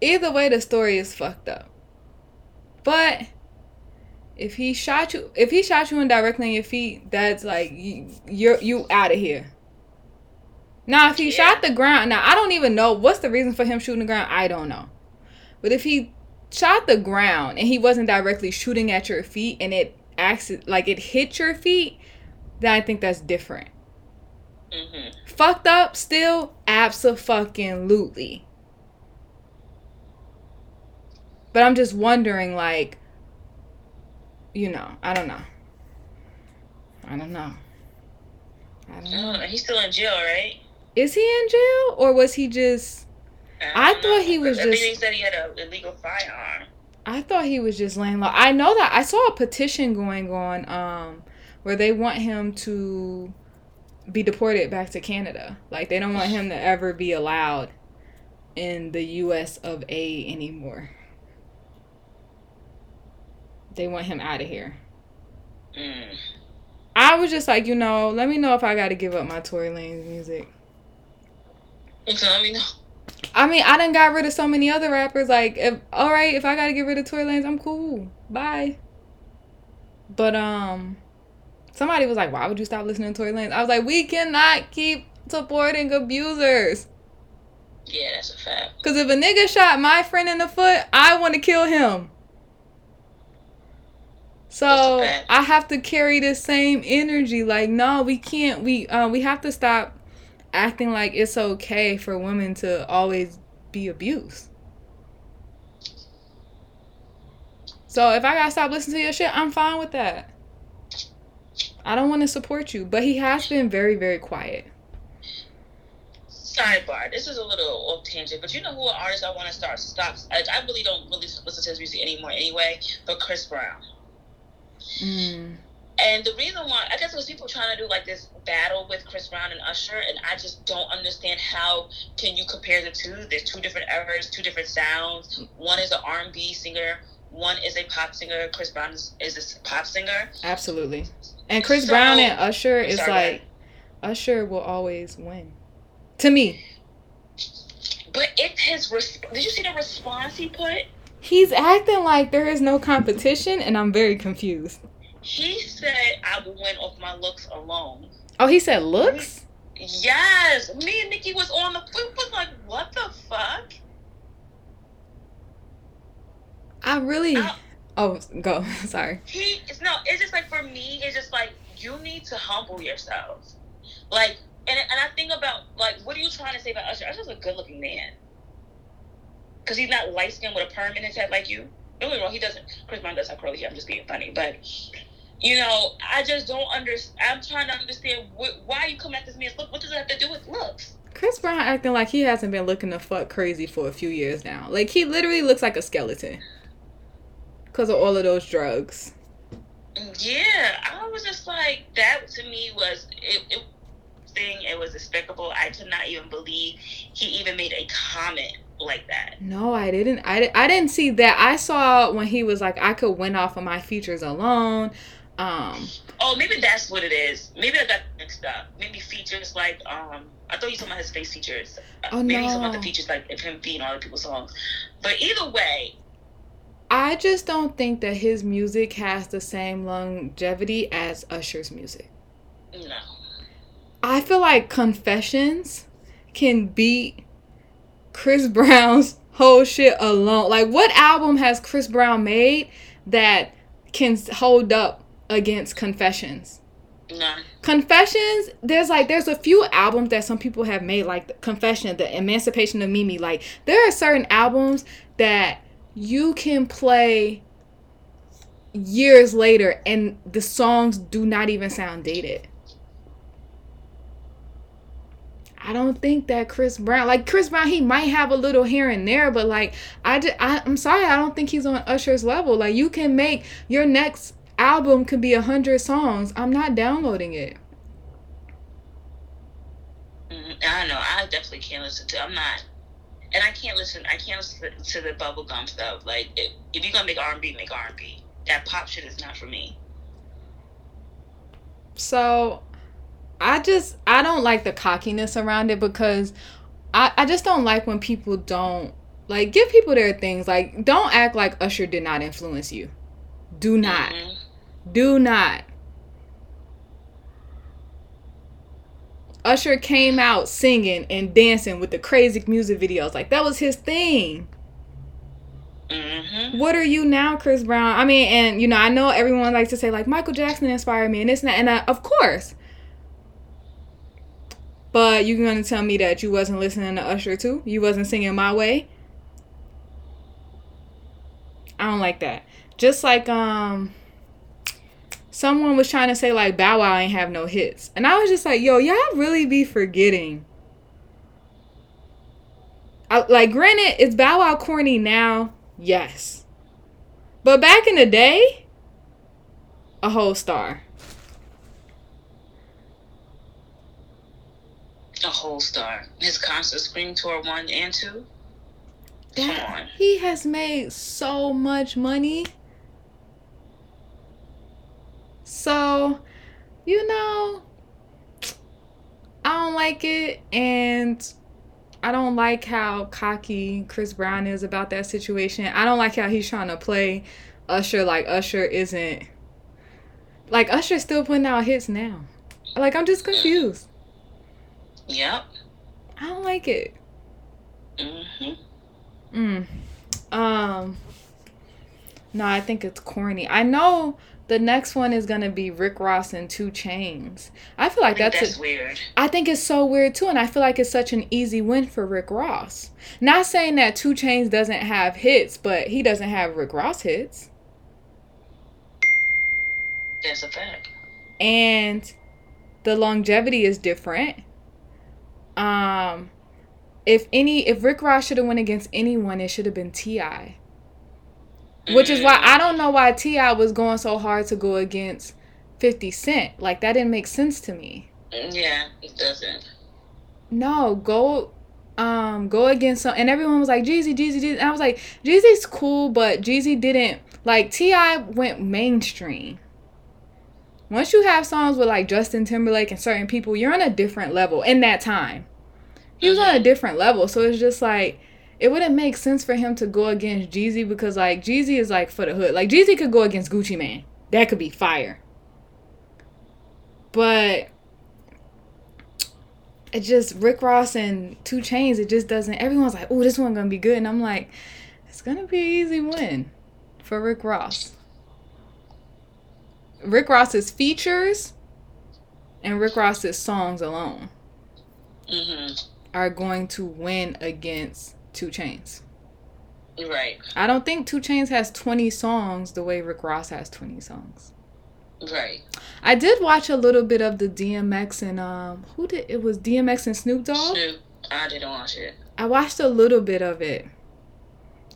Either way the story is fucked up. But if he shot you if he shot you indirectly in your feet, that's like you, you're you out of here. Now if he Yeah. shot the ground, now I don't even know what's the reason for him shooting the ground, I don't know. But if he shot the ground and he wasn't directly shooting at your feet and it accident like it hit your feet, then I think that's different. hmm Fucked up still, absolutely. But I'm just wondering, like, you know, I don't know. I don't know. I don't know. he's still in jail right Is he in jail or was he just? I thought he was just- he said he had an illegal firearm. I thought he was just laying low. I know that I saw a petition going on, um, where they want him to be deported back to Canada. Like they don't want him to ever be allowed in the U.S. of A. anymore. They want him out of here. Mm. I was just like, you know, let me know if I got to give up my Tory Lanez music. So (laughs) let me know. I mean, I done got rid of so many other rappers. Like, if all right, if I gotta get rid of Tory Lanez, I'm cool. Bye. But um, somebody was like, "Why would you stop listening to Tory Lanez?" I was like, "We cannot keep supporting abusers. Yeah, that's a fact. Cause if a nigga shot my friend in the foot, I want to kill him. So That's a fact. I have to carry the same energy. Like, no, we can't. We uh, we have to stop acting like it's okay for women to always be abused. So if I gotta stop listening to your shit, I'm fine with that. I don't want to support you, but he has been very, very quiet. sidebar. This is a little off tangent, but you know who an artist I want to start stop. I, I really don't really listen to his music anymore anyway. But Chris Brown. Mm. And the reason why, I guess, it was people trying to do like this battle with Chris Brown and Usher, and I just don't understand how can you compare the two. There's two different eras, two different sounds. One is an R&B singer, one is a pop singer. Chris Brown is, is a pop singer. Absolutely. And Chris So- Brown and Usher is Sorry, like Usher will always win. To me. But if his resp- did you see the response he put? He's acting like there is no competition and I'm very confused. He said, "I will win off my looks alone." Oh, he said looks? Yes, me and Nikki was on the. We was like, "What the fuck?" I really I- Oh, go. (laughs) Sorry. He it's no. It's just like for me, it's just like you need to humble yourself. Like, and and I think about like, what are you trying to say about Usher? Usher's a good-looking man. Cause he's not light skinned with a perm in his head like you. Don't get me wrong, he doesn't. Chris Brown does have curly hair. I'm just being funny, but you know, I just don't understand. I'm trying to understand what, why you come at this man's look. What does it have to do with looks? Chris Brown acting like he hasn't been looking the fuck crazy for a few years now. Like he literally looks like a skeleton. Cause of all of those drugs. Yeah, I was just like that. To me, was it, it thing. It was despicable. I could not even believe he even made a comment like that. No, I didn't. I, I didn't see that. I saw when he was like, I could win off of my features alone. Um, Oh, maybe that's what it is. Maybe I got mixed up. Maybe features like um. I thought you talking about his face features. Uh, Oh, maybe some no. other features like of him being other people's songs. But either way, I just don't think that his music has the same longevity as Usher's music. no. I feel like Confessions can beat Chris Brown's whole shit alone. Like, what album has Chris Brown made that can hold up against Confessions? None. Confessions, there's like there's a few albums that some people have made, like Confession, The Emancipation of Mimi. Like there are certain albums that you can play years later and the songs do not even sound dated. I don't think that Chris Brown, like Chris Brown, he might have a little here and there, but like I, ju- I I'm sorry, I don't think he's on Usher's level. Like you can make your next album could be a hundred songs. I'm not downloading it. Mm, I know. I definitely can't listen to. I'm not, and I can't listen. I can't listen to the bubblegum stuff. Like, if, if you're gonna make R&B, make R&B. That pop shit is not for me. So I just I don't like the cockiness around it because I, I just don't like when people don't like give people their things. Like don't act like Usher did not influence you. Do not. Mhm. Do not. Usher came out singing and dancing with the crazy music videos. Like that was his thing. Mhm. What are you now, Chris Brown? I mean, and you know, I know everyone likes to say like Michael Jackson inspired me and this and that, and uh, of course. But you're gonna tell me that you wasn't listening to Usher too? You wasn't singing my way? I don't like that. Just like um, someone was trying to say like Bow Wow ain't have no hits, and I was just like, yo, y'all really be forgetting. I, like, granted, is Bow Wow corny now? Yes. But back in the day, a whole star. A whole star. His concert Scream Tour one and two. Come on. He has made so much money. So, you know, I don't like it and I don't like how cocky Chris Brown is about that situation. I don't like how he's trying to play Usher like Usher isn't like Usher's still putting out hits now. Like I'm just confused. Yep. I don't like it. hmm Mm. Um. No, I think it's corny. I know the next one is gonna be Rick Ross and 2 Chainz. I feel I like think that's. that's a, weird. I think it's so weird too, and I feel like it's such an easy win for Rick Ross. Not saying that 2 Chainz doesn't have hits, but he doesn't have Rick Ross hits, That's a fact. and the longevity is different. Um, if any if Rick Ross should have went against anyone, it should have been Ti. Which is why I don't know why T.I. was going so hard to go against Fifty Cent. Like that didn't make sense to me. Yeah, it doesn't. No, go um go against some and everyone was like Jeezy, Jeezy, Jeezy. And I was like, Jeezy's cool, but Jeezy didn't like T.I. went mainstream. Once you have songs with like Justin Timberlake and certain people, you're on a different level in that time. He was on a different level. So it's just like it wouldn't make sense for him to go against Jeezy because like Jeezy is like for the hood. Like Jeezy could go against Gucci Mane. That could be fire. But it just Rick Ross and 2 Chainz. It just doesn't. Everyone's like, "Oh, this one gonna be good," and I'm like, "It's gonna be an easy win for Rick Ross." Rick Ross's features and Rick Ross's songs alone hmm are going to win against 2 Chainz. Right. I don't think 2 Chainz has 20 songs the way Rick Ross has 20 songs. Right. I did watch a little bit of the DMX and um who did it was DMX and Snoop Dogg. Snoop. I didn't watch it. I watched a little bit of it.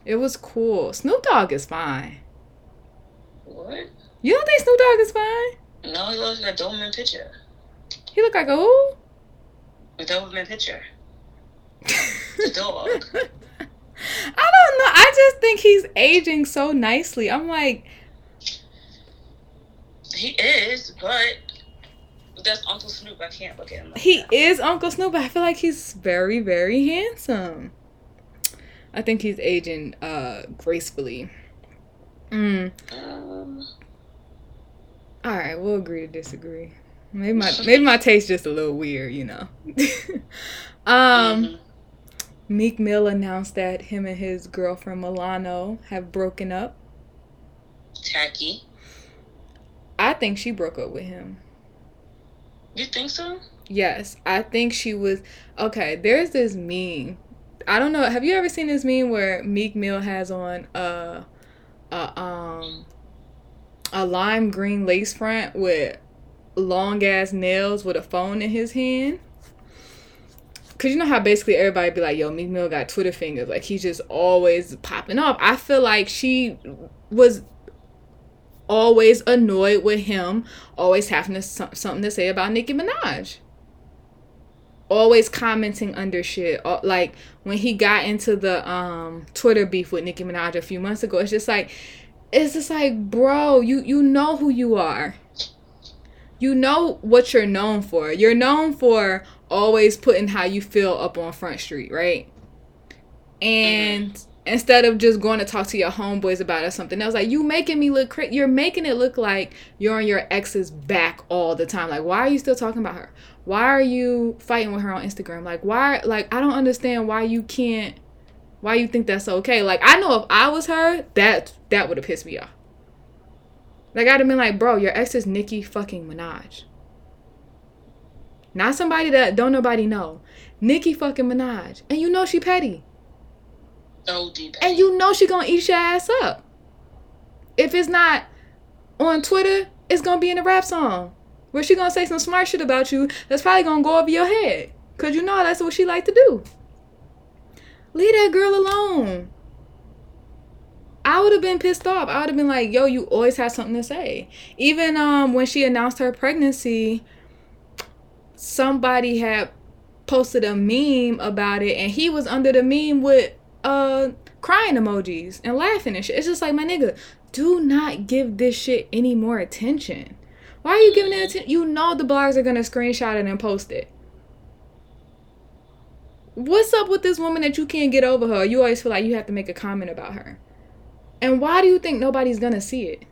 It was cool. Snoop Dogg is fine. What? You don't think Snoop Dogg is fine? No, he looks like a Doberman picture. He look like a who? A Doberman picture. The dog. I don't know. I just think he's aging so nicely. I'm like, He is, but that's Uncle Snoop. I can't look at him. Like he that. is Uncle Snoop, I feel like he's very, very handsome. I think he's aging uh gracefully. Mm. Um, All right, we'll agree to disagree. Maybe my (laughs) maybe my taste just a little weird, you know. (laughs) um, mhm. Meek Mill announced that him and his girlfriend Milano have broken up. Tacky. I think she broke up with him. You think so? Yes, I think she was okay. There's this meme. I don't know. Have you ever seen this meme where Meek Mill has on a, a um, a lime green lace front with long ass nails with a phone in his hand? Cause you know how basically everybody be like, "Yo, Meek Mill got Twitter fingers." Like he's just always popping off. I feel like she was always annoyed with him, always having to, some- something to say about Nicki Minaj. Always commenting under shit. Like when he got into the um Twitter beef with Nicki Minaj a few months ago, it's just like it's just like, bro, you you know who you are. You know what you're known for. You're known for always putting how you feel up on Front Street, right? And instead of just going to talk to your homeboys about it or something else, like you making me look you're making it look like you're on your ex's back all the time. Like why are you still talking about her? Why are you fighting with her on Instagram? Like why like I don't understand why you can't why you think that's okay. Like I know if I was her, that that would have pissed me off. Like I'd have been like, bro, your ex is Nicki fucking Minaj. Not somebody that don't nobody know. Nicki fucking Minaj. And you know she petty. Deep. And you know she gonna eat your ass up. If it's not on Twitter, it's gonna be in a rap song. Where she gonna say some smart shit about you that's probably gonna go over your head. Cause you know that's what she like to do. Leave that girl alone. I would have been pissed off. I would have been like, yo, you always have something to say. Even um when she announced her pregnancy, somebody had posted a meme about it and he was under the meme with uh crying emojis and laughing and shit. It's just like my nigga, do not give this shit any more attention. Why are you giving it attention? You know the blogs are gonna screenshot it and post it. What's up with this woman that you can't get over her? You always feel like you have to make a comment about her. And why do you think nobody's gonna see it?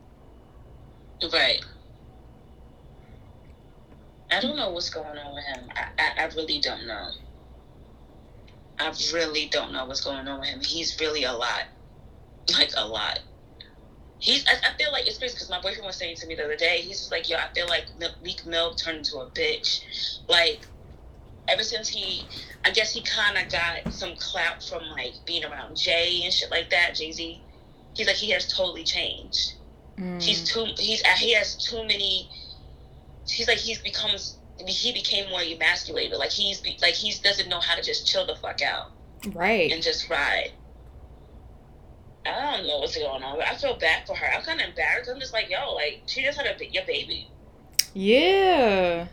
Right. I don't know what's going on with him. I, I, I really don't know. I really don't know what's going on with him. He's really a lot. Like, a lot. He's, I, I feel like it's crazy because my boyfriend was saying to me the other day, he's just like, yo, I feel like Meek Mill turned into a bitch. Like, ever since he, I guess he kind of got some clout from, like, being around Jay and shit like that, Jay Z. He's like, he has totally changed. Mm. He's too, he's, he has too many, he's like, he's becomes he became more emasculated. Like he's be, like he doesn't know how to just chill the fuck out Right. and just ride. I don't know what's going on. But I feel bad for her. I'm kind of embarrassed. I'm just like, yo, like she just had a your baby. Yeah.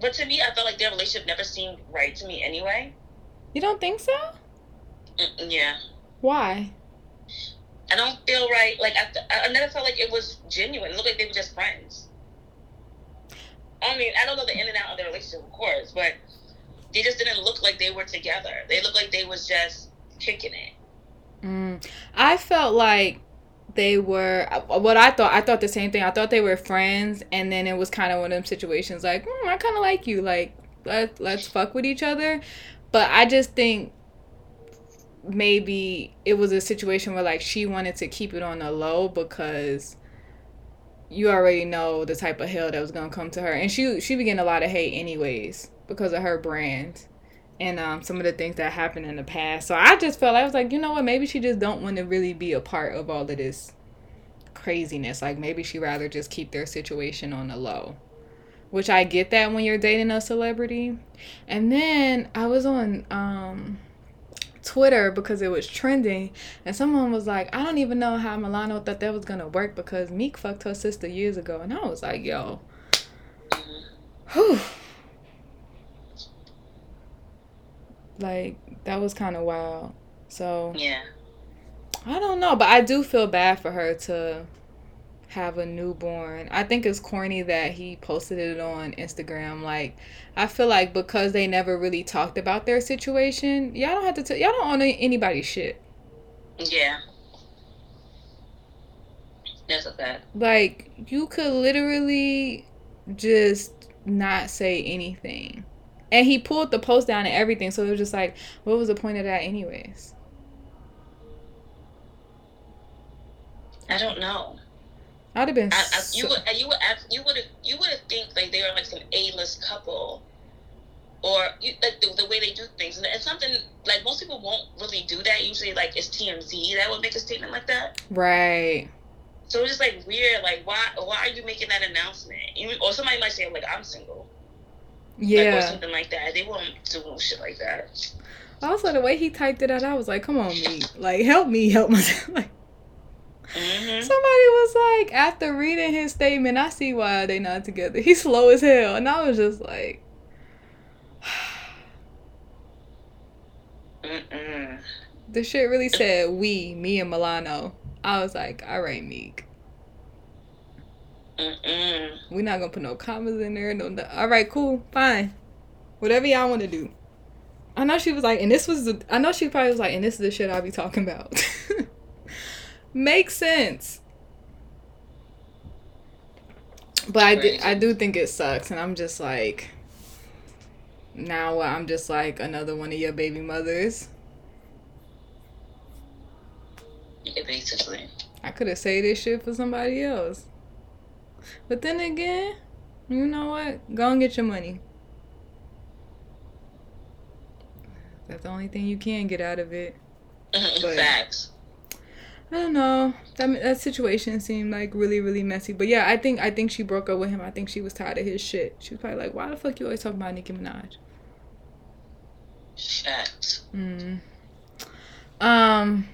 But to me, I felt like their relationship never seemed right to me anyway. You don't think so? Mm-mm, yeah, Why? I don't feel right. Like I, I never felt like it was genuine. It looked like they were just friends. I mean, I don't know the in and out of their relationship, of course, but they just didn't look like they were together. They looked like they was just kicking it. Mm. I felt like they were what I thought. I thought the same thing. I thought they were friends, and then it was kind of one of them situations like, mm, I kind of like you. Like, let let's fuck with each other. But I just think maybe it was a situation where like she wanted to keep it on the low because you already know the type of hell that was gonna come to her, and she she began a lot of hate anyways because of her brand and um, some of the things that happened in the past. So I just felt I was like, you know what? Maybe she just don't want to really be a part of all of this craziness. Like maybe she rather just keep their situation on the low. Which I get that when you're dating a celebrity. And then I was on um, Twitter because it was trending, and someone was like, I don't even know how Milano thought that was gonna work because Meek fucked her sister years ago, and I was like, yo, whew. Like that was kind of wild. So Yeah. I don't know, but I do feel bad for her to have a newborn. I think it's corny that he posted it on Instagram. Like, I feel like because they never really talked about their situation, y'all don't have to. T- y'all don't own anybody's shit. Yeah. That's a fact. Like, you could literally just not say anything. And he pulled the post down and everything, so it was just like, what was the point of that, anyways? I don't know. I'd have been. I, I, you would you would you would you would have think like they were like some A list couple, or you, like the, the way they do things, and it's something like most people won't really do that. Usually, like it's TMZ that would make a statement like that. right. So it's just like weird. Like why why are you making that announcement? Even, or somebody might say like I'm single, like, or something like that. They won't do shit like that. Also, the way he typed it out, I was like, "Come on, me, like help me, help myself." (laughs) Like hmm somebody was like, after reading his statement, I see why they not together. He's slow as hell, and I was just like, (sighs) Mm-mm. the shit really said we, me and Milano. I was like, all right, Meek, Mm-mm. we're not gonna put no commas in there. No, no- all right, cool, fine, whatever y'all want to do. I know she was like, and this was the. I know she probably was like, and this is the shit I be talking about. (laughs) Makes sense. But I did, I do think it sucks, and I'm just like, now I'm just like another one of your baby mothers. Yeah, basically. I could have said this shit for somebody else. But then again, you know what? Go and get your money. That's the only thing you can get out of it. (laughs) But- Facts. I don't know. That that situation seemed like really really messy. But yeah, I think I think she broke up with him. I think she was tired of his shit. She was probably like, "Why the fuck you always talking about Nicki Minaj?" Facts. Mm. Um,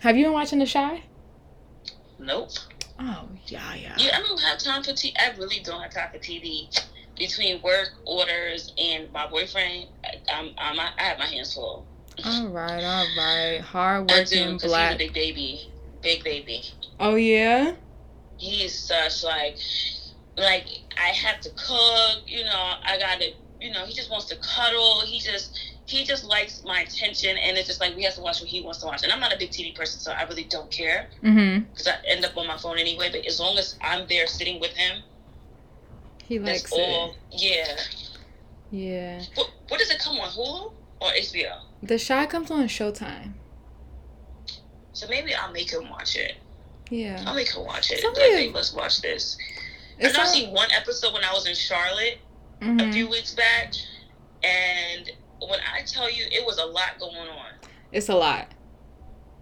have you been watching The Chi? Nope. Oh yeah, yeah. Yeah, I don't have time for TV. I really don't have time for TV. Between work orders and my boyfriend, I, I'm, I'm I have my hands full. All right, all right. Hard working I do working because he's a black. big baby, big baby. Oh yeah. He's such like, like I have to cook. You know, I gotta. You know, he just wants to cuddle. He just. He just likes my attention, and it's just like we have to watch what he wants to watch. And I'm not a big TV person, so I really don't care Mhm. because I end up on my phone anyway. But as long as I'm there sitting with him, He likes that's all. it. Yeah. Yeah. What, what does it come on Hulu or HBO? The Chi comes on Showtime. So maybe I'll make him watch it. Yeah. I'll make him watch it. Some Like, hey, let's watch this. It's I know I seen one episode when I was in Charlotte a mhm. few weeks back, and when I tell you, it was a lot going on. It's a lot.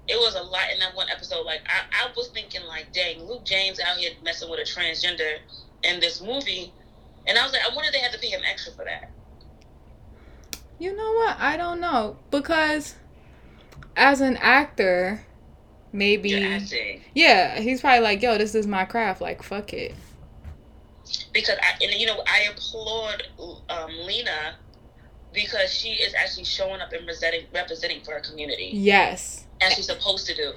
It was a lot in that one episode. Like I, I was thinking, like, dang, Luke James out here messing with a transgender in this movie, And I was like, I wonder if they had to pay him extra for that. You know what? I don't know because as an actor, maybe yeah, he's probably like, "Yo, this is my craft. Like, fuck it." because I and you know I applaud um, Lena because she is actually showing up and representing representing for her community Yes. as she's supposed to do.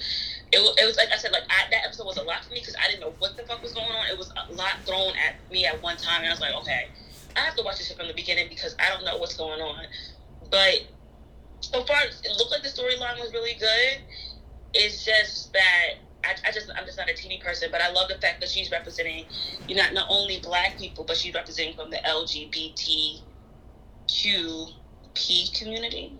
It, it was like I said, like I, that episode was a lot for me because I didn't know what the fuck was going on. It was a lot thrown at me at one time, and I was like, okay, I have to watch this shit from the beginning because I don't know what's going on. But so far, it looked like the storyline was really good. It's just that I, I just I'm just not a TV person, but I love the fact that she's representing, you know, not only Black people, but she's representing from the LGBTQP community.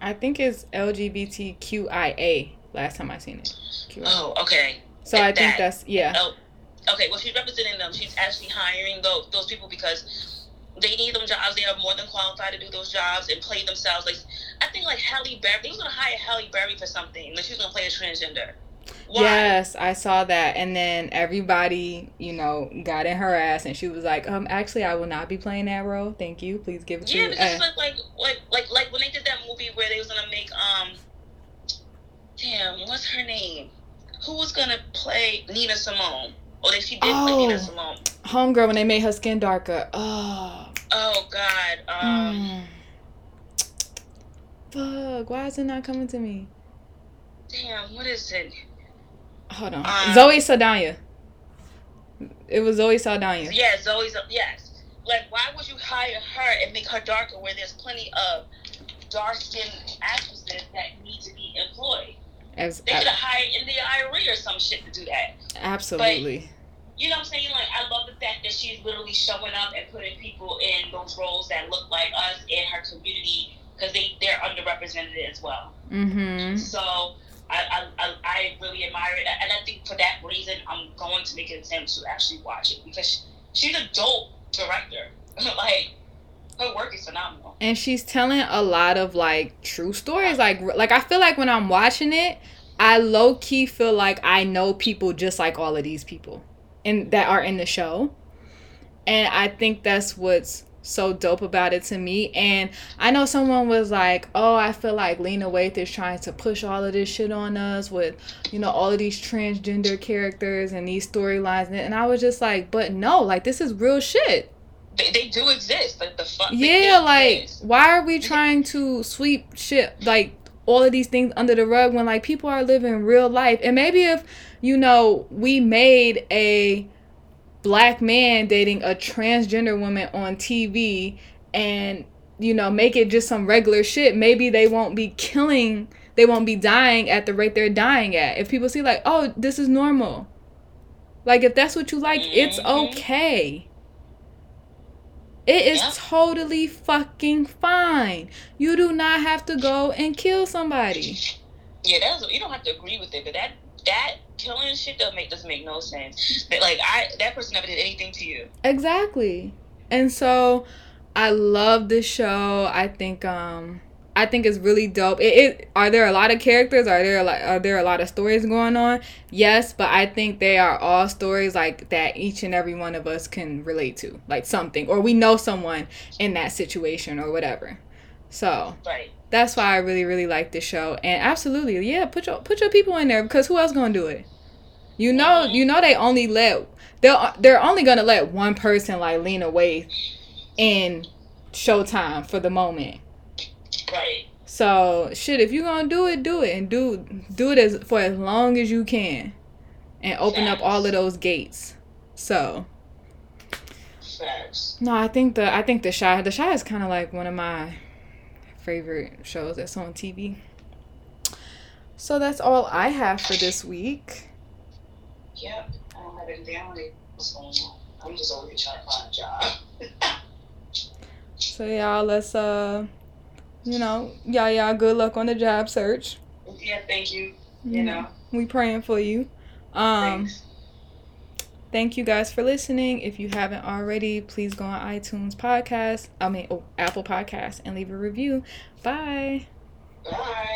I think it's LGBTQIA last time I seen it. QIA. Oh, okay. so I think that's yeah. Oh, okay. Well, she's representing them. She's actually hiring those those people because they need them jobs. They are more than qualified to do those jobs and play themselves. Like I think like Halle Berry. They was gonna hire Halle Berry for something. Like she was gonna play a transgender. Why? Yes, I saw that, and then everybody, you know, got in her ass, and she was like, "Um, actually, I will not be playing that role. Thank you. Please give it to Yeah, because Uh, like like like like like when they did that movie where they was gonna make um, damn, what's her name? Who was gonna play Nina Simone? Oh, they she did Oh. Homegirl, when they made her skin darker. Oh. Oh God. Um. Mm. Fuck. Why is it not coming to me? Damn. What is it? Hold on. Um, Zoe Saldana. It was Zoe Saldana. Yeah, Zoe's yes. Like, why would you hire her and make her darker where there's plenty of dark skinned actresses that need to be employed? As, They could have hired India Arie or some shit to do that. absolutely. You know what I'm saying? Like, I love the fact that she's literally showing up and putting people in those roles that look like us in her community because they, they're underrepresented as well. Mm-hmm. So I, I, I, I really admire it. And I think for that reason, I'm going to make an attempt to actually watch it because she's a dope director. (laughs) like, her work is phenomenal. and she's telling a lot of like true stories like like i feel like when i'm watching it i low-key feel like i know people just like all of these people and that are in the show. And i think that's what's so dope about it to me. And i know someone was like oh i feel like lena waithe is trying to push all of this shit on us with you know all of these transgender characters and these storylines. And i was just like but no like this is real shit They, they do exist. Like, the fuck. yeah, like why are we trying to sweep shit like all of these things under the rug when like people are living real life? And maybe if you know we made a black man dating a transgender woman on TV and you know make it just some regular shit, maybe they won't be killing they won't be dying at the rate they're dying at. If people see like, "Oh, this is normal." Like if that's what you like, it's Mhm. okay. It is Yeah. totally fucking fine. You do not have to go and kill somebody. Yeah, that's you don't have to agree with it, but that that killing shit doesn't make doesn't make no sense. That like I that person never did anything to you. Exactly. And so I love this show. I think um I think it's really dope. It, it are there a lot of characters? Are there a lot, are there a lot of stories going on? Yes, but I think they are all stories like that each and every one of us can relate to, like something, or we know someone in that situation or whatever. So Right. that's why I really really like this show. And absolutely, yeah, put your put your people in there because who else gonna do it? You know, mm-hmm. you know they only let they'll they're only gonna let one person like Lena Waithe in Showtime for the moment. Right. So shit, if you gonna do it, do it and do do it as for as long as you can, and open up all of those gates. So Facts. no, I think the I think the Chi the Chi is kind of like one of my favorite shows that's on TV. So that's all I have for this week. Yep. I don't have anything. I don't know what's going on. I'm just over here trying to find a job. (laughs) So y'all, let's uh, you know, y'all y'all good luck on the job search. yeah, thank you. You know. we praying for you. Um, Thanks. thank you guys for listening. If you haven't already, please go on iTunes podcast. I mean, oh, Apple Podcast and leave a review. Bye. Bye.